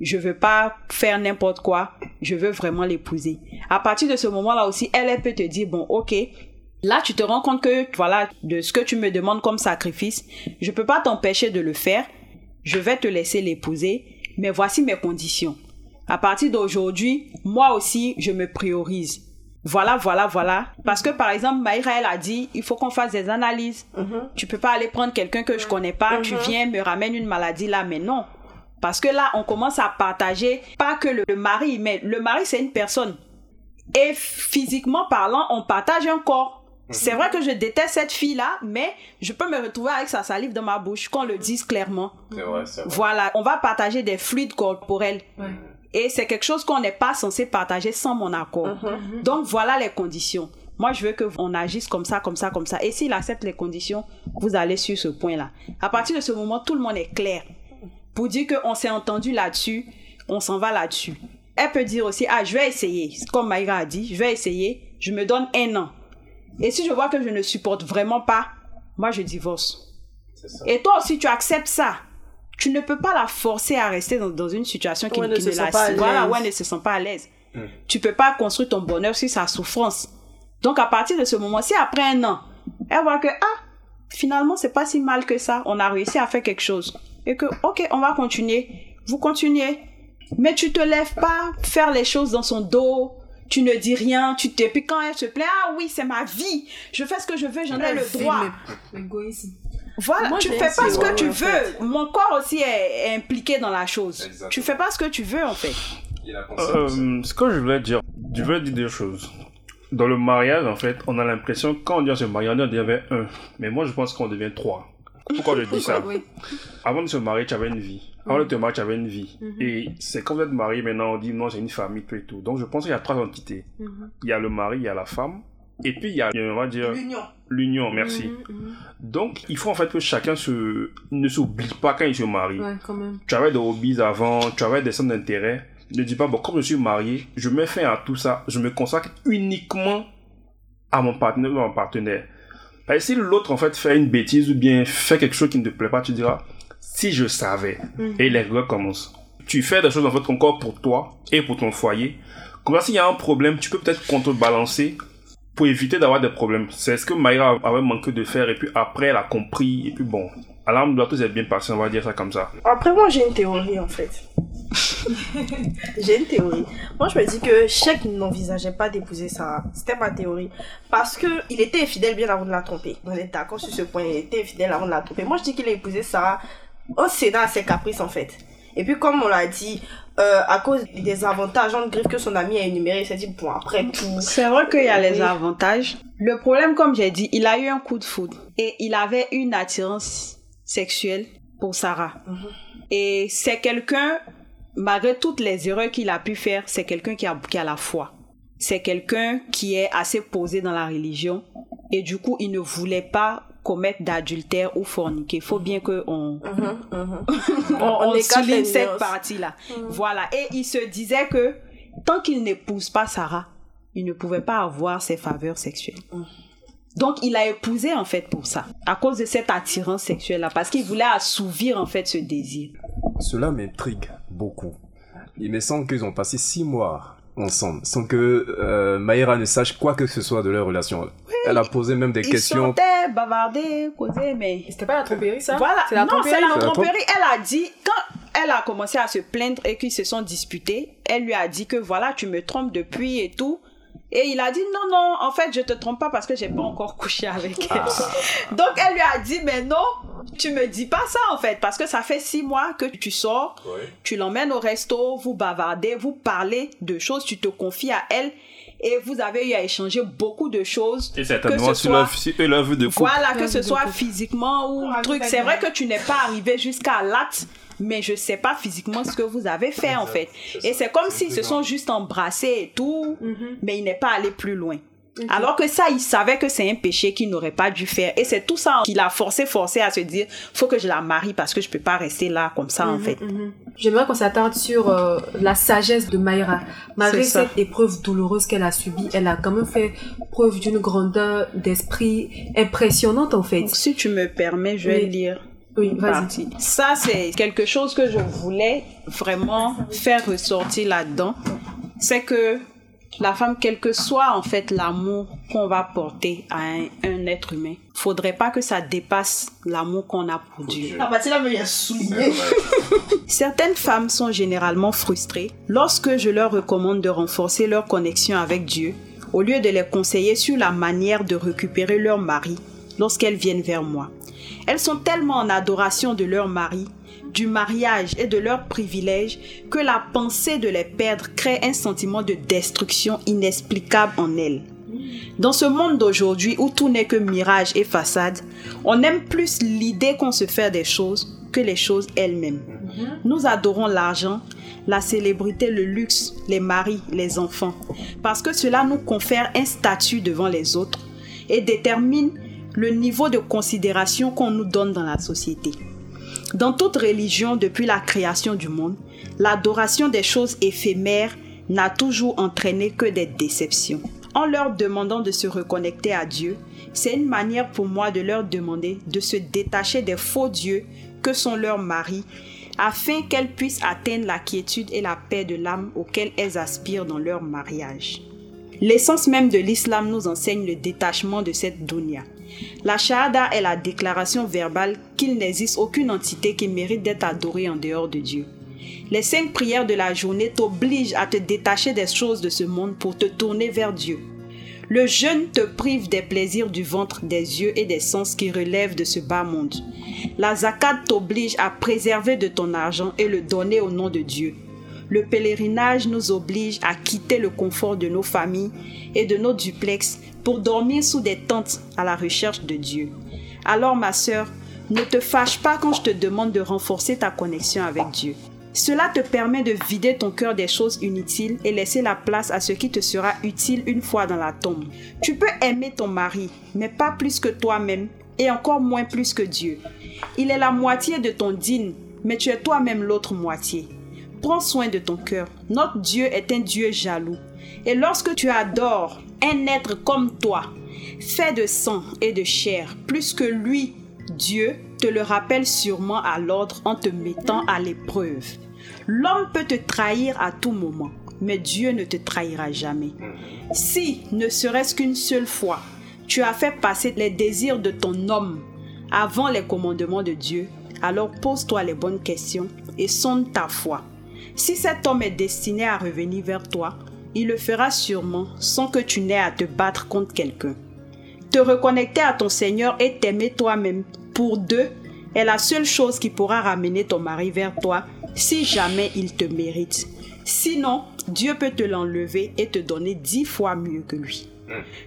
Je veux pas faire n'importe quoi, je veux vraiment l'épouser. À partir de ce moment-là aussi, elle, elle peut te dire, bon, ok, là tu te rends compte que, voilà, de ce que tu me demandes comme sacrifice, je peux pas t'empêcher de le faire, je vais te laisser l'épouser, mais voici mes conditions. À partir d'aujourd'hui, moi aussi, je me priorise. Voilà, voilà, voilà. Parce que par exemple, Maïra, elle a dit, il faut qu'on fasse des analyses. Tu peux pas aller prendre quelqu'un que je connais pas, tu viens, me ramène une maladie là, mais non. Parce que là, on commence à partager, pas que le, le mari, mais le mari, c'est une personne. Et physiquement parlant, on partage un corps. C'est vrai que je déteste cette fille-là, mais je peux me retrouver avec sa salive dans ma bouche, qu'on le dise clairement.
C'est vrai, c'est vrai.
Voilà, on va partager des fluides corporels. Et c'est quelque chose qu'on n'est pas censé partager sans mon accord. Donc voilà les conditions. Moi, je veux que on agisse comme ça, comme ça, comme ça. Et s'il accepte les conditions, vous allez sur ce point-là. À partir de ce moment, tout le monde est clair. pour dire qu'on s'est entendu là-dessus, on s'en va là-dessus. Elle peut dire aussi, ah, je vais essayer. Comme Maïra a dit, je vais essayer, je me donne un an. Et si je vois que je ne supporte vraiment pas, moi, je divorce. Et toi aussi, tu acceptes ça. Tu ne peux pas la forcer à rester dans, dans une situation qui,
Où elle ne
qui
se
ne
sent
la
pas à
voilà, elle ne se sent pas à l'aise. Tu peux pas construire ton bonheur sur sa souffrance. Donc, à partir de ce moment-ci, après un an, elle voit que, ah, finalement, c'est pas si mal que ça. On a réussi à faire quelque chose. Et que, ok, on va continuer. Vous continuez. Mais tu te lèves pas faire les choses dans son dos. Tu ne dis rien. Tu te, puis quand elle se plaît, ah oui, c'est ma vie. Je fais ce que je veux, j'en ai le droit.
Égoïsme.
Voilà,
Moi,
tu fais pas ce que
ouais,
tu veux.
fait.
Mon corps aussi est, est impliqué dans la chose.
Exactement.
Tu fais pas ce que tu veux, en fait.
Il a conscience.
Euh, ce que je voulais dire, je voulais dire deux choses. Dans le mariage, en fait, on a l'impression, quand on dit on se marie, on devient un. Mais moi, je pense qu'on devient trois. Pourquoi je dis ça?
Oui.
Avant de se marier, tu avais une vie. Avant de te marier, tu avais une vie. Et c'est quand vous êtes marié, maintenant, on dit non, c'est une famille, tout et tout. Donc, je pense qu'il y a trois entités. Il y a le mari, il y a la femme. Et puis, il y a, on va dire,
L'union.
l'union, merci. Donc, il faut en fait que chacun se, ne s'oublie pas quand il se marie.
Ouais, quand même.
tu avais des hobbies avant, tu avais des centres d'intérêt. Ne dis pas, bon, comme je suis marié, je mets fin à tout ça, je me consacre uniquement à mon partenaire ou à mon partenaire. Que si l'autre, en fait, fait une bêtise ou bien fait quelque chose qui ne te plaît pas, tu diras, si je savais. Et les regrets commencent. Tu fais des choses, en fait, encore pour toi et pour ton foyer. Comme ça, s'il y a un problème, tu peux peut-être contrebalancer pour éviter d'avoir des problèmes. C'est ce que Maïra avait manqué de faire et puis après, elle a compris et puis bon. Alarme doit tout être bien passé, on va dire ça comme ça.
Après, moi, j'ai une théorie, en fait. j'ai une théorie. Moi, je me dis que Sheik n'envisageait pas d'épouser Sarah. C'était ma théorie. Parce que il était infidèle bien avant de la tromper. On est d'accord sur ce point. Il était infidèle avant de la tromper. Moi, je dis qu'il a épousé Sarah au cédant à ses caprices, en fait. Et puis, comme on l'a dit, euh, à cause des avantages en griffe que son ami a énuméré, il s'est dit, bon, après tout.
C'est vrai qu'il y a les avantages. Le problème, comme j'ai dit, il a eu un coup de foudre. Et il avait une attirance sexuelle pour Sarah. Et c'est quelqu'un, malgré toutes les erreurs qu'il a pu faire, c'est quelqu'un qui a, qui a la foi. C'est quelqu'un qui est assez posé dans la religion. Et du coup, il ne voulait pas commettre d'adultère ou forniquer. Il faut bien on, on, on
écarte
souligne cette partie-là. Voilà. Et il se disait que tant qu'il n'épouse pas Sarah, il ne pouvait pas avoir ses faveurs sexuelles. Donc, il a épousé en fait pour ça, à cause de cette attirance sexuelle-là, parce qu'il voulait assouvir en fait ce désir.
Cela m'intrigue beaucoup. Il me semble qu'ils ont passé six mois ensemble, sans que euh, Maïra ne sache quoi que ce soit de leur relation. Elle a posé même des
Ils
questions.
sortaient, bavardaient, causaient, mais
C'était pas la tromperie, ça?
Voilà,
C'est la
non, c'est
tromperie,
la
non
C'est la
tromperie. Elle a dit, quand elle a commencé à se plaindre et qu'ils se sont disputés, elle lui a dit que voilà, tu me trompes depuis et tout. Et il a dit non, non, en fait, je te trompe pas parce que j'ai pas encore couché avec elle.
Ah.
Donc elle lui a dit, mais non, tu me dis pas ça en fait, parce que ça fait six mois que tu sors, tu l'emmènes au resto, vous bavardez, vous parlez de choses, tu te confies à elle et vous avez eu à échanger beaucoup de choses.
Et
que
certainement,
ce
sur leur, de couple.
voilà, que ce soit physiquement ou
Ah,
truc. C'est vrai que tu n'es pas arrivé jusqu'à l'acte, mais je sais pas physiquement ce que vous avez fait en fait. Et c'est comme s'ils se sont juste embrassés et tout, mais il n'est pas allé plus loin. Alors que ça, il savait que c'est un péché qu'il n'aurait pas dû faire. Et c'est tout ça qui l'a forcé, forcé à se dire, faut que je la marie parce que je peux pas rester là comme ça en fait.
J'aimerais qu'on s'attarde sur euh, la sagesse de Mayra. Malgré
ça.
cette épreuve douloureuse qu'elle a subie, elle a quand même fait preuve d'une grandeur d'esprit impressionnante en fait.
Donc, si tu me permets, je vais
Oui.
lire
Oui,
partie. Ça, c'est quelque chose que je voulais vraiment faire ressortir là-dedans. C'est que la femme, quel que soit en fait l'amour qu'on va porter à un, un être humain, faudrait pas que ça dépasse l'amour qu'on a pour Dieu.
La partie là me vient souligner.
Certaines femmes sont généralement frustrées lorsque je leur recommande de renforcer leur connexion avec Dieu, au lieu de les conseiller sur la manière de récupérer leur mari lorsqu'elles viennent vers moi. Elles sont tellement en adoration de leur mari, du mariage et de leurs privilèges que la pensée de les perdre crée un sentiment de destruction inexplicable en elles. Dans ce monde d'aujourd'hui où tout n'est que mirage et façade, on aime plus l'idée qu'on se fait des choses que les choses elles-mêmes. Nous adorons l'argent, la célébrité, le luxe, les maris, les enfants, parce que cela nous confère un statut devant les autres et détermine le niveau de considération qu'on nous donne dans la société. Dans toute religion depuis la création du monde, l'adoration des choses éphémères n'a toujours entraîné que des déceptions. En leur demandant de se reconnecter à Dieu, c'est une manière pour moi de leur demander de se détacher des faux dieux que sont leurs maris, afin qu'elles puissent atteindre la quiétude et la paix de l'âme auxquelles elles aspirent dans leur mariage. L'essence même de l'islam nous enseigne le détachement de cette dunya. La shahada est la déclaration verbale qu'il n'existe aucune entité qui mérite d'être adorée en dehors de Dieu. Les cinq prières de la journée t'obligent à te détacher des choses de ce monde pour te tourner vers Dieu. Le jeûne te prive des plaisirs du ventre, des yeux et des sens qui relèvent de ce bas monde. La zakat t'oblige à préserver de ton argent et le donner au nom de Dieu. Le pèlerinage nous oblige à quitter le confort de nos familles et de nos duplex pour dormir sous des tentes à la recherche de Dieu. Alors ma sœur, ne te fâche pas quand je te demande de renforcer ta connexion avec Dieu. Cela te permet de vider ton cœur des choses inutiles et laisser la place à ce qui te sera utile une fois dans la tombe. Tu peux aimer ton mari, mais pas plus que toi-même et encore moins plus que Dieu. Il est la moitié de ton dîne, mais tu es toi-même l'autre moitié. Prends soin de ton cœur. Notre Dieu est un Dieu jaloux. Et lorsque tu adores un être comme toi, fait de sang et de chair, plus que lui, Dieu te le rappelle sûrement à l'ordre en te mettant à l'épreuve. L'homme peut te trahir à tout moment, mais Dieu ne te trahira jamais. Si, ne serait-ce qu'une seule fois, tu as fait passer les désirs de ton homme avant les commandements de Dieu, alors pose-toi les bonnes questions et sonde ta foi. Si cet homme est destiné à revenir vers toi, il le fera sûrement sans que tu n'aies à te battre contre quelqu'un. Te reconnecter à ton Seigneur et t'aimer toi-même pour deux est la seule chose qui pourra ramener ton mari vers toi si jamais il te mérite. Sinon, Dieu peut te l'enlever et te donner dix fois mieux que lui.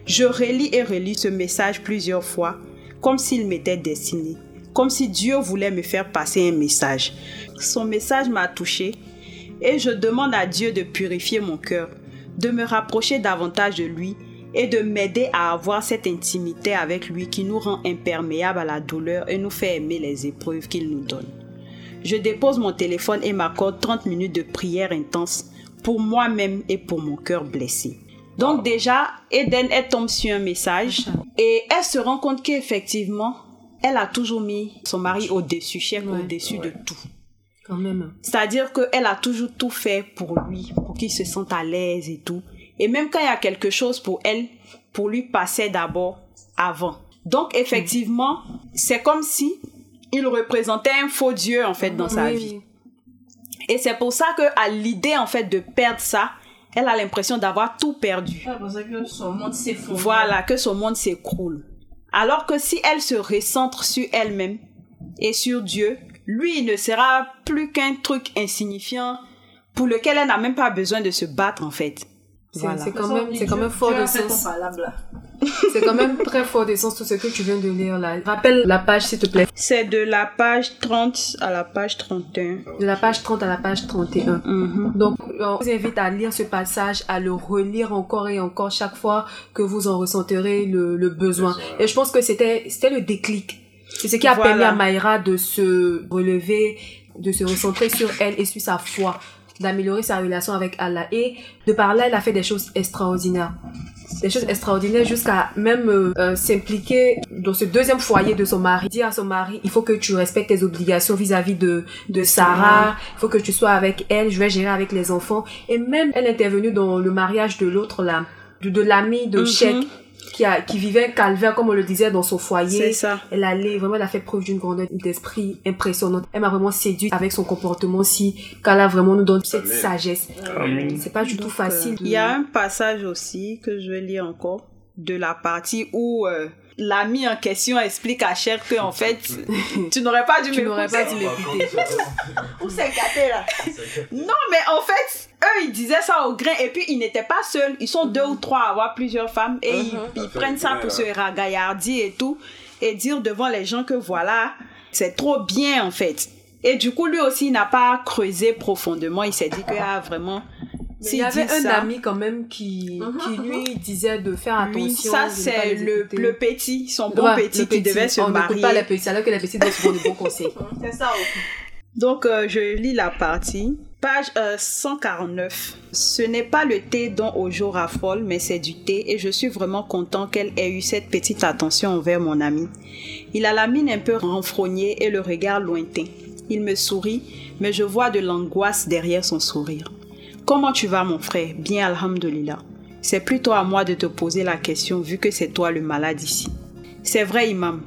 Je relis et relis ce message plusieurs fois, comme s'il m'était destiné, comme si Dieu voulait me faire passer un message. Son message m'a touché et je demande à Dieu de purifier mon cœur, de me rapprocher davantage de lui et de m'aider à avoir cette intimité avec lui qui nous rend imperméables à la douleur et nous fait aimer les épreuves qu'il nous donne. Je dépose mon téléphone et m'accorde 30 minutes de prière intense pour moi-même et pour mon cœur blessé. Donc déjà, Eden, elle tombe sur un message et elle se rend compte qu'effectivement, elle a toujours mis son mari au-dessus, chef au-dessus de tout.
Quand même.
C'est-à-dire qu'elle a toujours tout fait pour lui, pour qu'il se sente à l'aise et tout. Et même quand il y a quelque chose pour elle, pour lui passer d'abord avant. Donc effectivement, c'est comme si il représentait un faux dieu en fait dans sa
Oui,
vie. Et c'est pour ça que à l'idée en fait de perdre ça, elle a l'impression d'avoir tout perdu.
Que son monde s'effondre.
Voilà, que son monde s'écroule. Alors que si elle se recentre sur elle-même et sur Dieu, lui ne sera plus qu'un truc insignifiant pour lequel elle n'a même pas besoin de se battre en fait.
C'est
Voilà.
quand même, quand même fort de sens. C'est quand même très fort de sens tout ce que tu viens de lire là. Rappelle la page s'il te plaît.
C'est de la page 30 à la page 31.
De la page 30 à la page 31.
Mhm.
Donc, on vous invite à lire ce passage, à le relire encore et encore chaque fois que vous en ressentirez le, le besoin. Et je pense que c'était, c'était le déclic. C'est ce qui a
Voilà.
permis à Mayra de se relever, de se recentrer sur elle et sur sa foi, d'améliorer sa relation avec Allah. Et de par là, elle a fait des choses extraordinaires. Des choses extraordinaires jusqu'à même euh, euh, s'impliquer dans ce deuxième foyer de son mari. Dire à son mari, il faut que tu respectes tes obligations vis-à-vis de, de Sarah, il faut que tu sois avec elle, je vais gérer avec les enfants. Et même, elle est intervenue dans le mariage de l'autre là, de, de l'ami de. Sheikh qui, a, qui vivait un calvaire, comme on le disait, dans son foyer.
C'est ça.
Elle allait, vraiment, elle a fait preuve d'une grandeur d'esprit impressionnante. Elle m'a vraiment séduite avec son comportement si, qu'Allah vraiment nous donne cette sagesse.
Amen.
C'est pas du tout
Donc,
facile.
euh, Il y a un passage aussi que je vais lire encore de la partie où euh, l'ami en question explique à Cher que en fait tu n'aurais pas dû
Tu n'aurais
m'épouser.
pas dû m'écouter.
Où c'est gâté là
Non, mais en fait, eux, ils disaient ça au grain et puis ils n'étaient pas seuls. Ils sont deux ou trois à avoir plusieurs femmes et ils, ils prennent ça pour se ragaillardir et tout et dire devant les gens que voilà, c'est trop bien en fait. Et du coup, lui aussi, il n'a pas creusé profondément. Il s'est dit que ah, vraiment,
il y avait un
ça-
ami quand même qui,
Mhm,
qui lui disait de faire attention.
Oui, ça c'est le, petit, son bon
Ouais,
petit qui devait se
On n'écoute pas
marier.
les petits, alors que les petits donnent souvent de bons conseils.
C'est ça.
Donc, euh, je lis la partie. Page euh, 149. Ce n'est pas le thé dont Ojo raffole, mais c'est du thé et je suis vraiment content qu'elle ait eu cette petite attention envers mon ami. Il a la mine un peu renfrognée et le regard lointain. Il me sourit, mais je vois de l'angoisse derrière son sourire. Comment tu vas mon frère? Bien, alhamdulillah. C'est plutôt à moi de te poser la question vu que c'est toi le malade ici. C'est vrai, imam.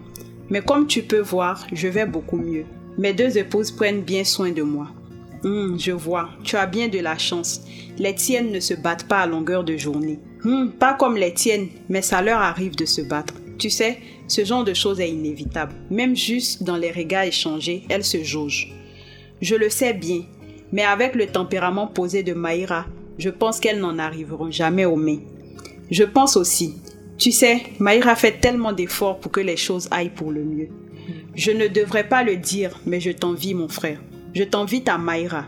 Mais comme tu peux voir, je vais beaucoup mieux. Mes deux épouses prennent bien soin de moi. Hum, je vois, tu as bien de la chance. Les tiennes ne se battent pas à longueur de journée. Hum, pas comme les tiennes, mais ça leur arrive de se battre. Tu sais, ce genre de choses est inévitable. Même juste dans les regards échangés, elles se jaugent. Je le sais bien, mais avec le tempérament posé de Maïra, je pense qu'elles n'en arriveront jamais au mai. Je pense aussi, tu sais, Maïra fait tellement d'efforts pour que les choses aillent pour le mieux. Je ne devrais pas le dire, mais je t'envie, mon frère. Je t'envie ta Maïra.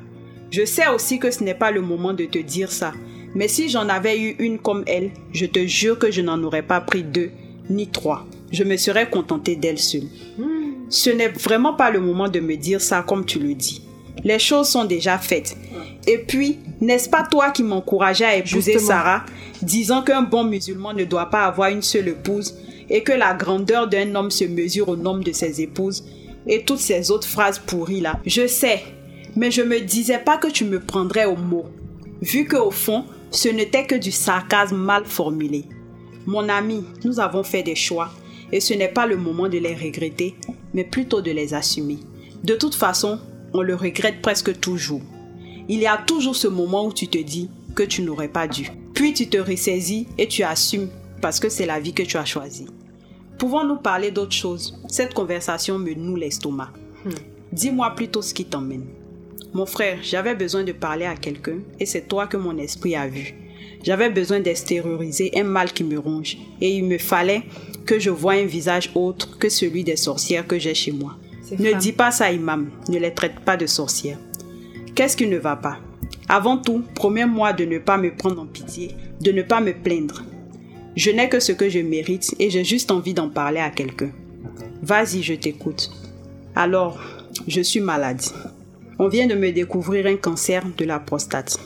Je sais aussi que ce n'est pas le moment de te dire ça, mais si j'en avais eu une comme elle, je te jure que je n'en aurais pas pris deux, ni trois. Je me serais contentée d'elle seule. Ce n'est vraiment pas le moment de me dire ça comme tu le dis. Les choses sont déjà faites. Et puis, n'est-ce pas toi qui m'encourageais à épouser
Justement.
Sarah, disant qu'un bon musulman ne doit pas avoir une seule épouse et que la grandeur d'un homme se mesure au nombre de ses épouses et toutes ces autres phrases pourries là? Je sais, mais je me disais pas que tu me prendrais au mot, vu que au fond, ce n'était que du sarcasme mal formulé. Mon ami, nous avons fait des choix et ce n'est pas le moment de les regretter, mais plutôt de les assumer. De toute façon, on le regrette presque toujours. Il y a toujours ce moment où tu te dis que tu n'aurais pas dû. Puis tu te ressaisis et tu assumes parce que c'est la vie que tu as choisie. Pouvons-nous parler d'autre chose? Cette conversation me noue l'estomac. Dis-moi plutôt ce qui t'emmène. Mon frère, j'avais besoin de parler à quelqu'un et c'est toi que mon esprit a vu. J'avais besoin d'extérioriser un mal qui me ronge et il me fallait que je voie un visage autre que celui des sorcières que j'ai chez moi. Ne
femmes.
dis pas ça, Imam. Ne les traite pas de sorcières. Qu'est-ce qui ne va pas? Avant tout, promets-moi de ne pas me prendre en pitié, de ne pas me plaindre. Je n'ai que ce que je mérite et j'ai juste envie d'en parler à quelqu'un. Vas-y, je t'écoute. Alors, je suis malade. On vient de me découvrir un cancer de la prostate.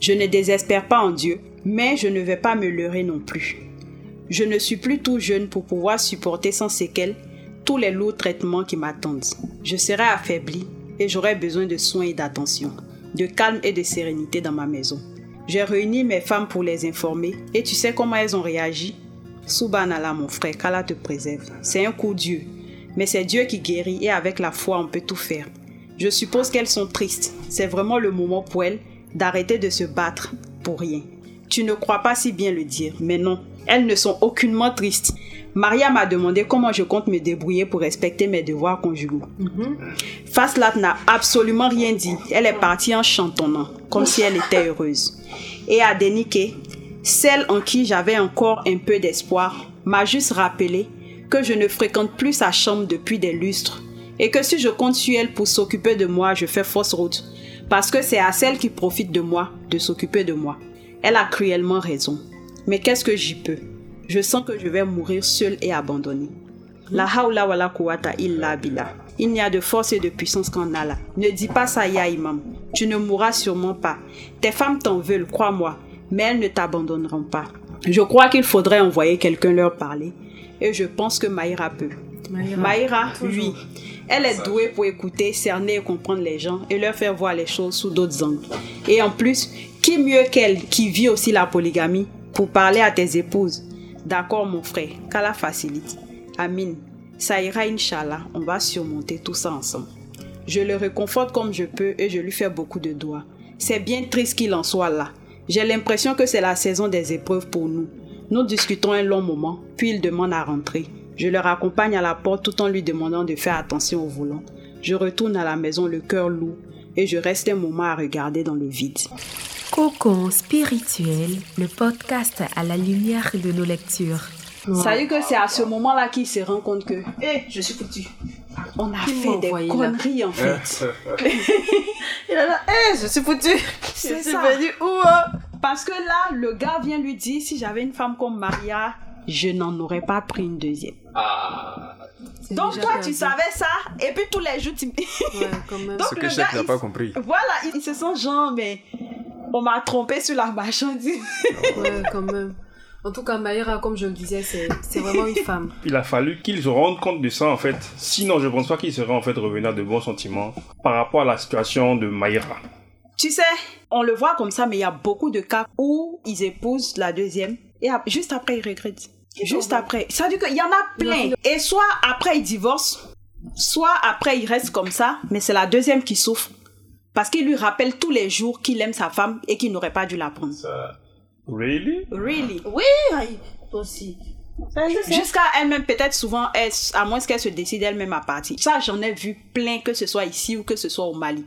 Je ne désespère pas en Dieu, mais je ne vais pas me leurrer non plus. Je ne suis plus tout jeune pour pouvoir supporter sans séquelles tous les lourds traitements qui m'attendent. Je serai affaibli et j'aurai besoin de soins et d'attention, de calme et de sérénité dans ma maison. J'ai réuni mes femmes pour les informer et tu sais comment elles ont réagi? Subhanallah mon frère, qu'Allah te préserve. C'est un coup Dieu, mais c'est Dieu qui guérit et avec la foi on peut tout faire. Je suppose qu'elles sont tristes. C'est vraiment le moment pour elles d'arrêter de se battre pour rien. Tu ne crois pas si bien le dire, mais non, elles ne sont aucunement tristes. Maria m'a demandé comment je compte me débrouiller pour respecter mes devoirs conjugaux. Faslat n'a absolument rien dit. Elle est partie en chantonnant, comme si elle était heureuse. Et Adenike, celle en qui j'avais encore un peu d'espoir, m'a juste rappelé que je ne fréquente plus sa chambre depuis des lustres et que si je compte sur elle pour s'occuper de moi, je fais fausse route. Parce que c'est à celle qui profite de moi de s'occuper de moi. Elle a cruellement raison. Mais qu'est-ce que j'y peux? Je sens que je vais mourir seule et abandonnée. La haula wa la quwwata illa billah. Il n'y a de force et de puissance qu'en Allah. Ne dis pas ça, Ya Imam. Tu ne mourras sûrement pas. Tes femmes t'en veulent, crois-moi, mais elles ne t'abandonneront pas. Je crois qu'il faudrait envoyer quelqu'un leur parler. Et je pense que Maïra peut. Maïra, oui. Elle est douée pour écouter, cerner et comprendre les gens et leur faire voir les choses sous d'autres angles. Et en plus, qui mieux qu'elle qui vit aussi la polygamie pour parler à tes épouses? D'accord, mon frère, qu'Allah facilite. Amin. Ça ira, Inch'Allah, on va surmonter tout ça ensemble. Je le réconforte comme je peux et je lui fais beaucoup de doigts. C'est bien triste qu'il en soit là. J'ai l'impression que c'est la saison des épreuves pour nous. Nous discutons un long moment, puis il demande à rentrer. Je le raccompagne à la porte tout en lui demandant de faire attention au volant. Je retourne à la maison le cœur lourd et je reste un moment à regarder dans le vide.
Cocon spirituel, le podcast à la lumière de nos lectures.
Ça veut dire que c'est à ce moment-là qu'il se rend compte que
Eh, je suis foutu.
on a fait des
envoyé là
conneries en fait.
Il est là, hé, je suis foutu. Je
C'est
suis venu où hein?
Parce que là, le gars vient lui dire si j'avais une femme comme Maria, je n'en aurais pas pris une deuxième.
C'est
Donc toi,
perdu.
tu savais ça, et puis tous les jours, tu...
Ouais, quand même.
Donc,
Ce que
le gars, il-
pas compris.
voilà, ils se sont genre, mais on m'a trompé sur la marchandise.
Ouais, quand même. En tout cas, Maïra, comme je le disais, c'est c'est vraiment une femme.
Il a fallu qu'il se rende compte de ça en fait. Sinon, je pense pas qu'il serait en fait revenu à de bons sentiments par rapport à la situation de Maïra.
Tu sais, on le voit comme ça, mais il y a beaucoup de cas où ils épousent la deuxième et juste après ils regrettent. Juste après. Ça veut dire qu'il y en a plein. Et soit après ils divorcent, soit après ils restent comme ça, mais c'est la deuxième qui souffre. Parce qu'il lui rappelle tous les jours qu'il aime sa femme et qu'il n'aurait pas dû la prendre.
Really?
Really?
Oui, aïe, toi aussi.
Jusqu'à elle-même, peut-être souvent, elle- à moins qu'elle se décide elle-même à partir. Ça, j'en ai vu plein, que ce soit ici ou que ce soit au Mali.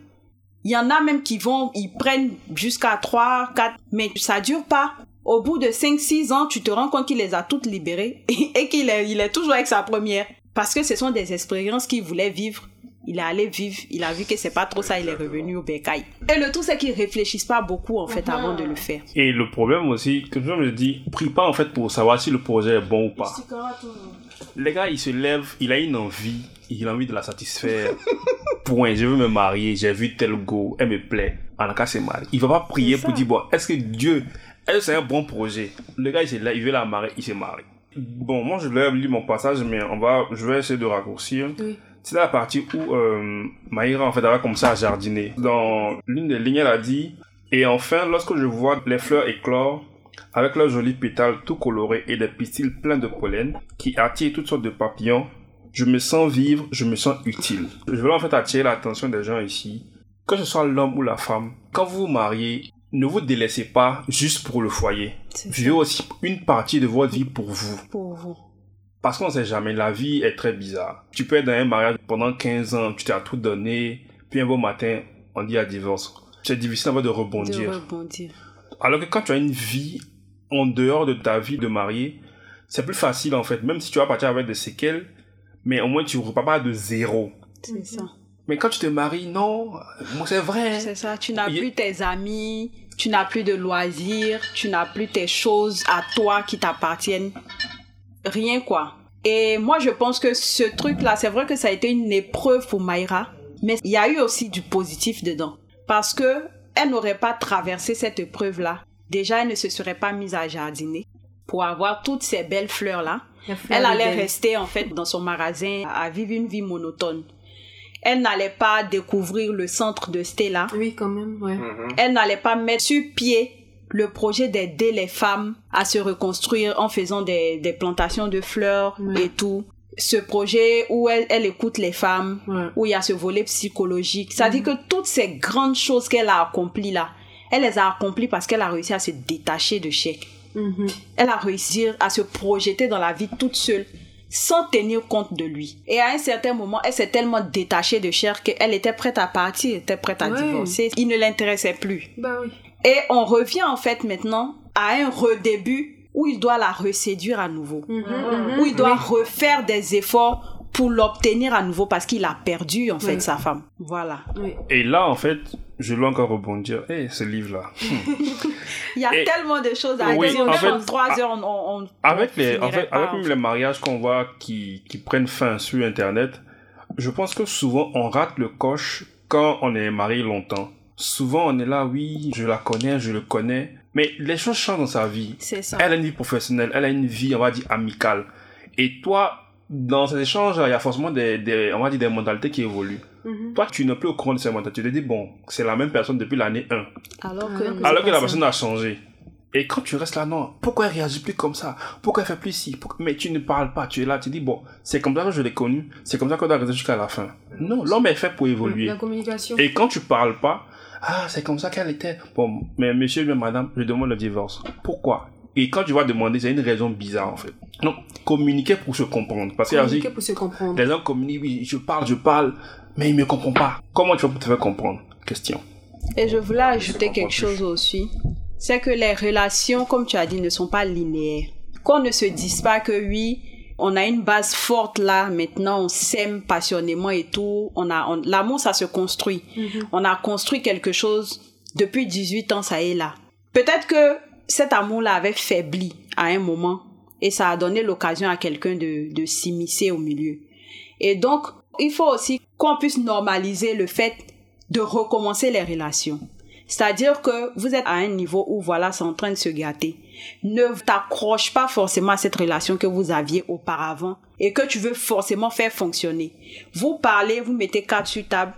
Il y en a même qui vont, ils prennent jusqu'à 3, 4, mais ça dure pas. Au bout de 5, 6 ans, tu te rends compte qu'il les a toutes libérées et qu'il est, il est toujours avec sa première. Parce que ce sont des expériences qu'il voulait vivre. Il est allé vivre, il a vu que c'est pas trop ça, il est revenu au bécaille. Et le tout, c'est qu'ils réfléchissent pas beaucoup, en fait, avant de le faire.
Et le problème aussi, que je me dis, prie pas en fait pour savoir si le projet est bon ou pas. Les gars, il se lève, il a une envie, il a envie de la satisfaire. Point, je veux me marier, j'ai vu tel go, elle me plaît. En tout cas, c'est mal. Il va pas prier pour dire, bon, est-ce que Dieu, est-ce que c'est un bon projet? Le gars, il, se lève, il veut la marier, il se marie. Bon, moi, je vais lire mon passage, mais on va, je vais essayer de raccourcir.
Oui.
C'est la partie où euh, Maïra, en fait, va commencer à jardiner. Dans l'une des lignes, elle a dit Et enfin, lorsque je vois les fleurs éclore, avec leurs jolis pétales tout colorés et des pistils pleins de pollen qui attirent toutes sortes de papillons, je me sens vivre, je me sens utile. Je veux en fait attirer l'attention des gens ici, que ce soit l'homme ou la femme. Quand vous vous mariez, ne vous délaissez pas juste pour le foyer. Vivez aussi une partie de votre vie pour vous.
Pour vous.
Parce qu'on sait jamais, la vie est très bizarre. Tu peux être dans un mariage pendant 15 ans, tu t'as tout donné, puis un beau matin, on dit à divorce. C'est difficile en fait de
De
rebondir.
rebondir.
Alors que quand tu as une vie en dehors de ta vie de marié, c'est plus facile en fait, même si tu vas partir avec des séquelles, mais au moins tu ne repars pas de zéro.
C'est ça.
Mais quand tu te maries, non, moi c'est vrai.
C'est ça, tu n'as
Il-
plus tes amis, tu n'as plus de loisirs, tu n'as plus tes choses à toi qui t'appartiennent. Rien quoi. Et moi je pense que ce truc-là, c'est vrai que ça a été une épreuve pour Mayra, mais il y a eu aussi du positif dedans. Parce que elle n'aurait pas traversé cette épreuve-là. Déjà, elle ne se serait pas mise à jardiner pour avoir toutes ces belles fleurs-là.
Fleur
Elle allait rester en fait dans son magasin à vivre une vie monotone. Elle n'allait pas découvrir le centre de Stella
Oui, quand même, ouais.
elle n'allait pas mettre sur pied le projet d'aider les femmes à se reconstruire en faisant des, des plantations de fleurs
Ouais.
et tout. Ce projet où elle, elle écoute les femmes,
Ouais.
où il y a ce volet psychologique. Ça dit que toutes ces grandes choses qu'elle a accomplies là, elle les a accomplies parce qu'elle a réussi à se détacher de chèque.
Mhm.
Elle a réussi à se projeter dans la vie toute seule sans tenir compte de lui. Et à un certain moment, elle s'est tellement détachée de Cher qu'elle était prête à partir, était prête à
Ouais.
divorcer. Il ne l'intéressait plus.
Bah oui.
Et on revient en fait maintenant à un redébut où il doit la reséduire à nouveau.
Mhm, mhm.
Où il doit refaire des efforts pour l'obtenir à nouveau parce qu'il a perdu en fait
Oui.
sa femme. Voilà.
Oui.
Et là, en fait, je dois encore rebondir. Eh, ce livre-là.
Il y a
Et-
tellement de choses à
Oui,
dire.
en
Même
fait,
en trois
ah,
heures, on,
Avec
on
les, en
finirait
fait,
pas,
avec
en
même
fait.
les mariages qu'on voit qui, qui prennent fin sur Internet, je pense que souvent on rate le coche quand on est marié longtemps. Souvent on est là, oui, je la connais, je le connais, mais les choses changent dans sa vie.
C'est ça.
Elle a une vie professionnelle, elle a une vie, on va dire, amicale. Et toi, dans ces échanges, il y a forcément des, des, on va dire, des mentalités qui évoluent.
Mhm.
Toi, tu n'es plus au courant de ces mentalités. Tu te dis, bon, c'est la même personne depuis l'année 1.
Alors
Alors
que,
que-
Alors que la personne a changé. Et quand tu restes là, non, pourquoi elle réagit plus comme ça? Pourquoi elle fait plus ci? Pourquoi- Mais tu ne parles pas, tu es là, tu dis, bon, c'est comme ça que je l'ai connu, c'est comme ça qu'on doit rester jusqu'à la fin. Non, l'homme est fait pour évoluer.
La communication.
Et quand tu parles pas, ah, c'est comme ça qu'elle était. Bon, mais monsieur, mais madame, je demande le divorce. Pourquoi? Et quand tu vas demander, c'est une raison bizarre en fait. Non, communiquer pour se comprendre. Parce
Communiquer pour se comprendre.
les gens communiquent, oui, je parle, je parle, mais ils me comprennent pas. Comment tu vas pour te faire comprendre? Question.
Et je voulais ajouter quelque
plus.
chose aussi. C'est que les relations, comme tu as dit, ne sont pas linéaires. Qu'on ne se dise pas que oui, on a une base forte là, maintenant on s'aime passionnément et tout, on a, on- l'amour ça se construit. On a construit quelque chose depuis 18 ans, ça est là. Peut-être que cet amour-là avait faibli à un moment et ça a donné l'occasion à quelqu'un de, de s'immiscer au milieu. Et donc, il faut aussi qu'on puisse normaliser le fait de recommencer les relations. C'est-à-dire que vous êtes à un niveau où voilà, c'est en train de se gâter. Ne t'accroche pas forcément à cette relation que vous aviez auparavant et que tu veux forcément faire fonctionner. Vous parlez, vous mettez carte sur table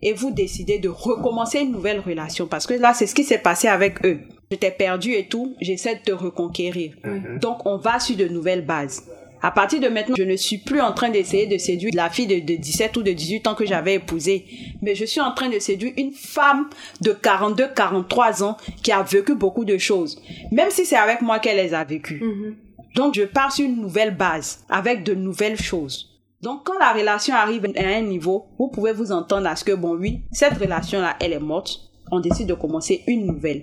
et vous décidez de recommencer une nouvelle relation parce que là, c'est ce qui s'est passé avec eux. Je t'ai perdu et tout, j'essaie de te reconquérir. Donc, on va sur de nouvelles bases. À partir de maintenant, je ne suis plus en train d'essayer de séduire la fille de, de 17 ou de 18 ans que j'avais épousée, mais je suis en train de séduire une femme de 42, 43 ans qui a vécu beaucoup de choses, même si c'est avec moi qu'elle les a vécues. Donc, je pars sur une nouvelle base, avec de nouvelles choses. Donc, quand la relation arrive à un niveau, vous pouvez vous entendre à ce que, bon, oui, cette relation-là, elle est morte. On décide de commencer une nouvelle.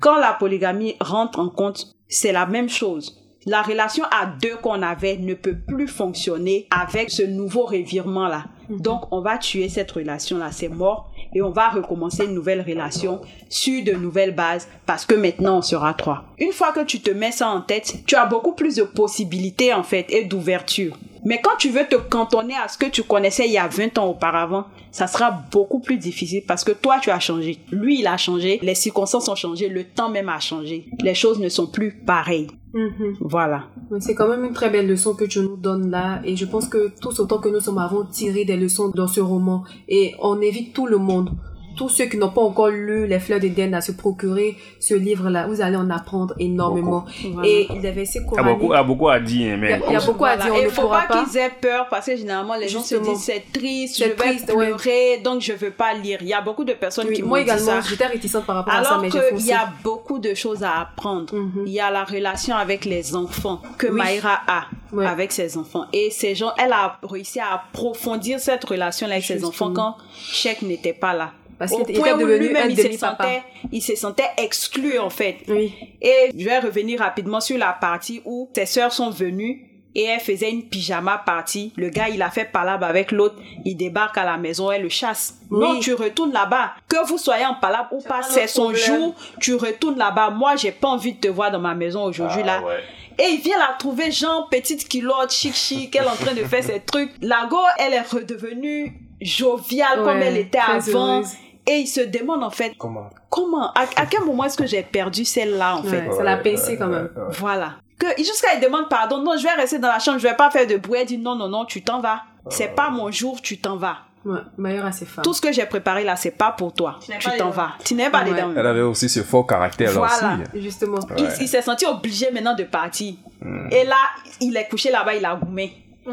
Quand la polygamie rentre en compte, c'est la même chose. La relation à deux qu'on avait ne peut plus fonctionner avec ce nouveau revirement-là. Donc, on va tuer cette relation-là, c'est mort, et on va recommencer une nouvelle relation sur de nouvelles bases parce que maintenant on sera trois. Une fois que tu te mets ça en tête, tu as beaucoup plus de possibilités en fait et d'ouverture. Mais quand tu veux te cantonner à ce que tu connaissais il y a 20 ans auparavant, ça sera beaucoup plus difficile parce que toi tu as changé. Lui il a changé, les circonstances ont changé, le temps même a changé. Les choses ne sont plus pareilles.
Mhm.
Voilà.
Mais C'est quand même une très belle leçon que tu nous donnes là et je pense que tous autant que nous sommes avons tiré des leçons dans ce roman et on évite tout le monde. Tous ceux qui n'ont pas encore lu Les Fleurs d'Éden à se procurer ce livre-là, vous allez en apprendre énormément.
Voilà.
Et les versets
Il y a beaucoup, il y a beaucoup à dire,
il y a,
mais
il y a beaucoup à dire, on
Et
ne
il faut
pourra
pas
pas.
qu'ils aient peur parce que généralement les gens se disent c'est triste,
C'est
je vais
triste, ouais.
pleurer, donc je veux pas lire. Il y a beaucoup de personnes
Oui,
qui
moi également,
ça.
j'étais réticente par rapport à ça,
Alors
mais
qu'il
foncé.
y a beaucoup de choses à apprendre.
Mhm.
Il y a la relation avec les enfants que
Oui.
Maïra a
Ouais.
avec ses enfants. Et ces gens, elle a réussi à approfondir cette relation avec ses enfants quand Sheikh n'était pas là.
Parce
Au
qu'il
point
était
où
devenu
lui-même,
un
il se sentait, il se sentait exclu en fait.
Oui.
Et je vais revenir rapidement sur la partie où ses sœurs sont venues et elle faisait une pyjama party. Le gars, il a fait palabre avec l'autre. Il débarque à la maison, elle le chasse.
Oui.
Non, tu retournes là-bas. Que vous soyez en palabre ou pas, c'est son
problème.
jour. Tu retournes là-bas. Moi, j'ai pas envie de te voir dans ma maison aujourd'hui
Ah,
là.
ouais.
Et il vient la trouver, genre, petite culotte, chic chic, elle est en train de faire ses trucs. La go, elle est redevenue joviale comme elle était avant.
heureuse.
Et il se demande en fait,
Comment
comment, à, à quel moment est-ce que j'ai perdu celle-là en fait?
Ouais, ça l'a pincé quand même.
voilà. Que jusqu'à il demande pardon. Non, je vais rester dans la chambre, je vais pas faire de bruit. Elle dit non, non, non, tu t'en vas. C'est pas mon jour, tu t'en vas.
Ouais, meilleur à ses femmes.
Tout ce que j'ai préparé là, c'est pas pour toi.
n'es
Tu
pas
t'en vas. Tu n'es pas dedans.
Elle avait aussi ce fort caractère là
Voilà.
aussi.
Justement.
Ouais.
il s'est senti obligé maintenant de partir.
Hmm.
Et là, il est couché là-bas, il a goumé.
Euh,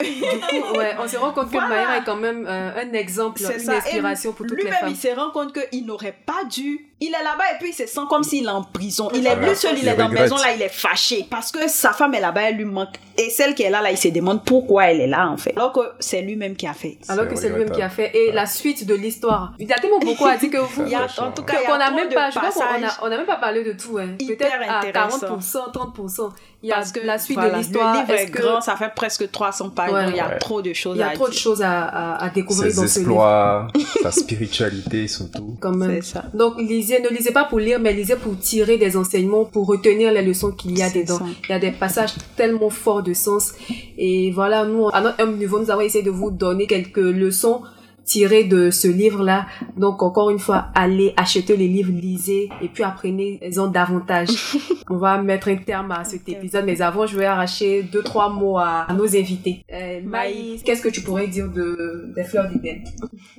du coup, ouais, on se rend compte que. Maïra est quand même euh, un exemple, une
ça.
inspiration
Et
pour toutes les
Lui-même,
femmes.
il se rend compte qu'il n'aurait pas dû. Il est là-bas et puis il se sent comme s'il est en prison. Il est
Ouais.
plus seul, il
Il
est dans la maison là, il est fâché. Parce que sa femme est là-bas, elle lui manque. Et celle qui est là, là, il se demande pourquoi elle est là en fait. Alors que c'est lui-même qui a fait.
Alors que c'est lui-même qui a fait. Et la suite de l'histoire. Il y a tellement beaucoup à dire que vous.
Il y a,
Franchement.
en tout cas,
qu'on n'a même pas, je pense qu'on
passages.
a, on a même pas parlé de tout, hein.
Hyper
Peut-être à
intéressant.
40%, 30%. Il y a
Parce que
la suite
voilà,
de l'histoire.
Le livre est,
que-
grand, ça fait presque 300 pages.
Ouais.
donc il y a
Ouais.
trop de choses
Il y a
à
trop de choses à, à, à découvrir
Ses
dans ce livre.
exploits, sa spiritualité surtout.
Quand même.
C'est ça.
Donc, lisez, ne lisez pas pour lire, mais lisez pour tirer des enseignements, pour retenir les leçons qu'il y a dedans.
ça.
Il y a des passages tellement forts de sens. Et voilà, nous, à notre humble niveau, nous avons essayé de vous donner quelques leçons tirées de ce livre-là. Donc, encore une fois, allez acheter les livres, lisez, et puis apprenez-en davantage. On va mettre un terme à cet épisode, mais avant, je vais arracher deux, trois mots à, à nos invités. Euh, Maïs, qu'est-ce que tu pourrais dire de, des fleurs d'Éden?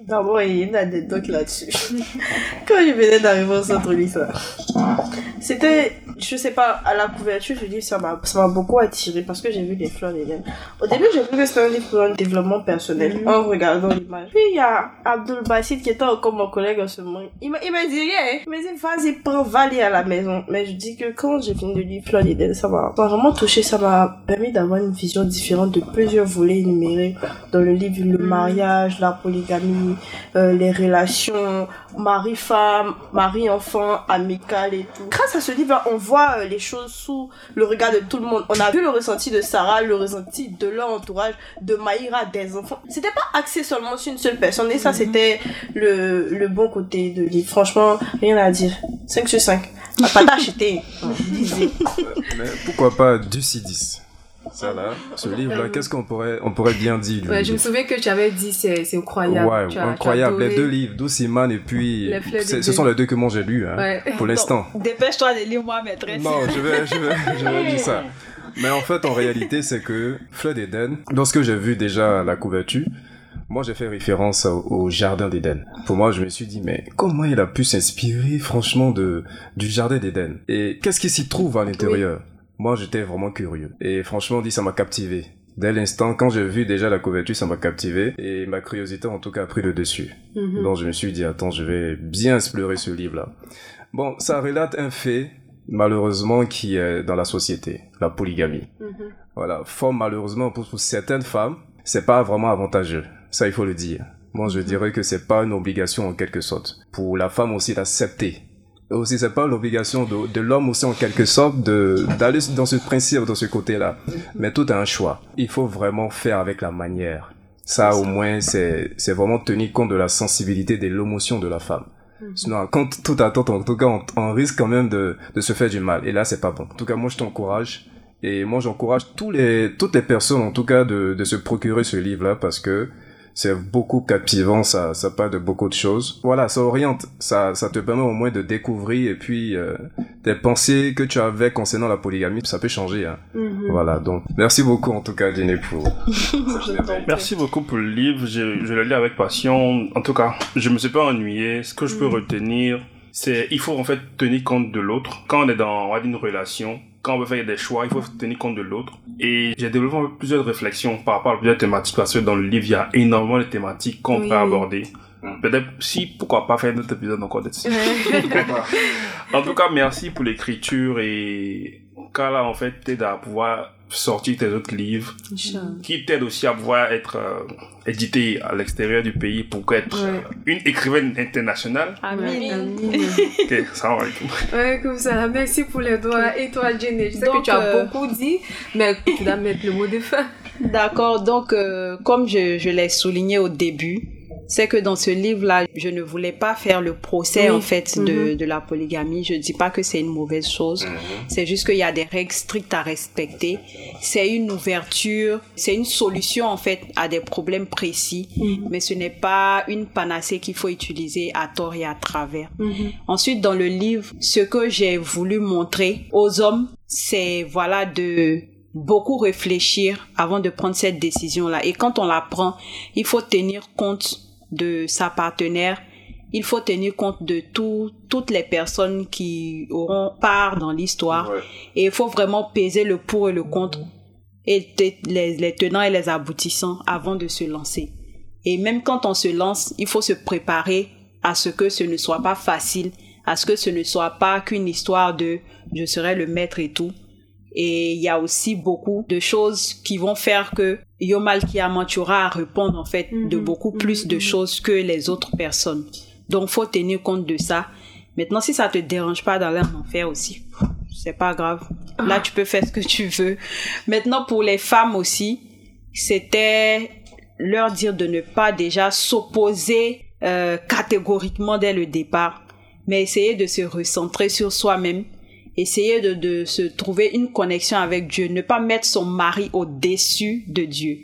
D'abord, il y a une anecdote là-dessus. Quand je venais d'arriver au centre lycée, c'était, je sais pas, à la couverture, je dis, ça m'a, ça m'a beaucoup attiré parce que j'ai vu des fleurs d'Éden. Au début, j'ai cru que c'était un livre pour un développement personnel en regardant l'image. Puis il y a Abdul Basit qui était encore mon collègue en ce moment. Il m'a, il m'a dit rien. Il m'a dit, vas-y, prends, va aller à la maison. Mais je dis que quand j'ai fini de lire Fleurs d'Éden, ça m'a ça m'a vraiment touché. Ça m'a permis d'avoir une vision différente de plusieurs volets énumérés dans le livre. Le mariage, la polygamie, euh, les relations, mari-femme, mari-enfant, amical et tout. Grâce à ce livre, on voit euh, les choses sous le regard de tout le monde. On a vu le ressenti de Sarah, le ressenti de leur entourage, de Maïra, des enfants. C'était pas axé seulement sur une seule personne et ça, c'était le, le bon côté de livre. Franchement, rien à dire. 5 sur 5. À pas d'acheter.
Mais pourquoi pas du C10 ça là, ce livre-là, qu'est-ce qu'on pourrait, on pourrait bien dire du
Ouais, je me souviens que tu avais dit c'est c'est incroyable.
Ouais,
Tu as- tu as
incroyable. Les deux livres, Douciman et puis. Ce sont les deux que moi j'ai lus, hein,
Ouais.
pour l'instant.
Dépêche-toi de lire moi, maîtresse.
Non, je vais, je vais, je vais dire ça. Mais en fait, en réalité, c'est que Fleur d'Éden, lorsque j'ai vu déjà la couverture, moi j'ai fait référence au, au jardin d'Éden. Pour moi, je me suis dit, mais comment il a pu s'inspirer, franchement, de, du jardin d'Éden? Et qu'est-ce qui s'y trouve à l'intérieur? Moi, j'étais vraiment curieux. Et franchement, dit, ça m'a captivé. Dès l'instant, quand j'ai vu déjà la couverture, ça m'a captivé. Et ma curiosité, en tout cas, a pris le dessus.
Mhm.
Donc je me suis dit, attends, je vais bien explorer ce livre-là. Bon, ça relate un fait, malheureusement, qui est dans la société, la polygamie.
Mhm.
Voilà, fort malheureusement, pour, pour certaines femmes, c'est pas vraiment avantageux. Ça, il faut le dire. Moi, je dirais que c'est pas une obligation en quelque sorte. Pour la femme aussi d'accepter. Aussi, c'est pas l'obligation de, de l'homme aussi en quelque sorte de d'aller dans ce principe, dans ce côté-là. Mais tout est un choix. Il faut vraiment faire avec la manière. Ça, au moins, c'est c'est vraiment tenir compte de la sensibilité de l'émotion de la femme. Sinon, quand tout attend, en tout cas, on, on risque quand même de, de se faire du mal. Et là, c'est pas bon. En tout cas, moi, je t'encourage. Et moi, j'encourage tous les, toutes les personnes, en tout cas, de, de se procurer ce livre-là parce que c'est beaucoup captivant, ça, ça parle de beaucoup de choses. Voilà, ça oriente, ça, ça te permet au moins de découvrir et puis euh, des pensées que tu avais concernant la polygamie, ça peut changer. Hein.
Mhm.
Voilà, donc merci beaucoup en tout cas, Dîner, pour
Merci beaucoup pour le livre. Je, je le lis avec passion. En tout cas, je me suis pas ennuyé. Ce que je peux retenir, c'est il faut en fait tenir compte de l'autre. Quand on est dans on va dire, une relation, quand on veut faire des choix, il faut tenir compte de l'autre. Et j'ai développé plusieurs réflexions par rapport à plusieurs thématiques parce que dans le livre, il y a énormément de thématiques qu'on
Oui.
peut aborder. Peut-être si, pourquoi pas faire notre épisode encore dessus. En tout cas, merci pour l'écriture et car là, en fait, t'aide à pouvoir sortir tes autres livres
Inch'Allah.
qui t'aide aussi à pouvoir être euh, édité à l'extérieur du pays pour être
Ouais.
euh, une écrivaine internationale.
Amin.
Amin.
Ok, salam alaikum.
Ouais, comme ça. Merci pour les doigts. Et toi, Jenny, je sais
Donc,
que tu as
euh,
beaucoup dit, mais tu dois mettre le mot de fin.
D'accord, donc euh, comme je, je l'ai souligné au début, c'est que dans ce livre-là, je ne voulais pas faire le procès
Oui.
en fait de,
Mhm.
de la polygamie. Je dis pas que c'est une mauvaise chose. C'est juste qu'il y a des règles strictes à respecter. C'est une ouverture, c'est une solution en fait à des problèmes précis,
Mhm.
mais ce n'est pas une panacée qu'il faut utiliser à tort et à travers. Ensuite, dans le livre, ce que j'ai voulu montrer aux hommes, c'est voilà de beaucoup réfléchir avant de prendre cette décision-là. Et quand on la prend, il faut tenir compte de sa partenaire. Il faut tenir compte de tout, toutes les personnes qui auront part dans l'histoire. Et il faut vraiment peser le pour et le contre et les tenants et les aboutissants avant de se lancer. Et même quand on se lance, il faut se préparer à ce que ce ne soit pas facile, à ce que ce ne soit pas qu'une histoire de je serai le maître et tout. Et il y a aussi beaucoup de choses qui vont faire que Yomal Kiyama, tu auras à répondre en fait de
Mhm,
beaucoup plus
mhm,
de
mhm.
choses que les autres personnes. Donc faut tenir compte de ça. Maintenant, si ça te dérange pas d'aller en enfer aussi, c'est pas grave. Là, tu peux faire ce que tu veux. Maintenant, pour les femmes aussi, c'était leur dire de ne pas déjà s'opposer euh, catégoriquement dès le départ, mais essayer de se recentrer sur soi-même, essayer de, de se trouver une connexion avec Dieu, ne pas mettre son mari au-dessus de Dieu.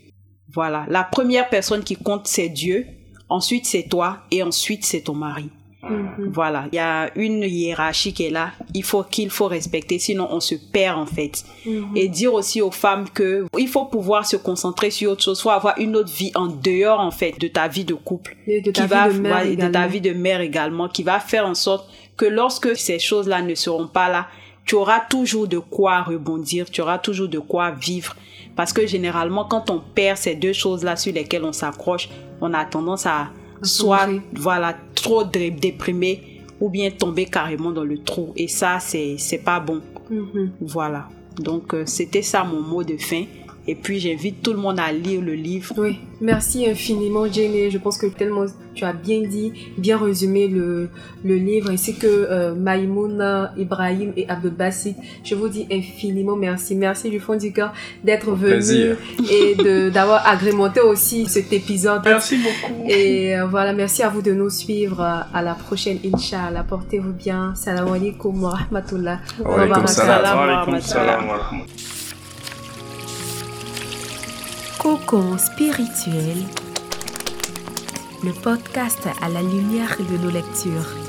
Voilà, la première personne qui compte, c'est Dieu, ensuite c'est toi, et ensuite c'est ton mari.
Mhm.
Voilà, il y a une hiérarchie qui est là, il faut qu'il faut respecter, sinon on se perd en fait.
Mhm.
Et dire aussi aux femmes que il faut pouvoir se concentrer sur autre chose, faut avoir une autre vie en dehors en fait de ta vie de couple,
Et de ta
qui va
vie de mère
ouais, de ta
également.
vie de mère également, qui va faire en sorte que lorsque ces choses-là ne seront pas là, tu auras toujours de quoi rebondir, tu auras toujours de quoi vivre. Parce que généralement, quand on perd ces deux choses-là sur lesquelles on s'accroche, on a tendance à soit voilà trop dé- déprimé ou bien tomber carrément dans le trou. Et ça, c'est pas bon.
Mhm.
Voilà. Donc, euh, c'était ça mon mot de fin. Et puis j'invite tout le monde à lire le livre.
Oui, merci infiniment Jenny. Je pense que tellement tu as bien dit, bien résumé le, le livre, ainsi que euh, Maïmouna, Ibrahim et Abdelbassit. Je vous dis infiniment merci. Merci du fond du cœur d'être venu
plaisir.
et d'avoir agrémenté aussi cet épisode.
Merci beaucoup.
Et euh, voilà, merci à vous de nous suivre. À la prochaine, Inch'Allah. Portez-vous bien. Salam alaikum wa rahmatullah.
Wa alaikum
salam wa rahmatullah.
Cocon spirituel, le podcast à la lumière de nos lectures.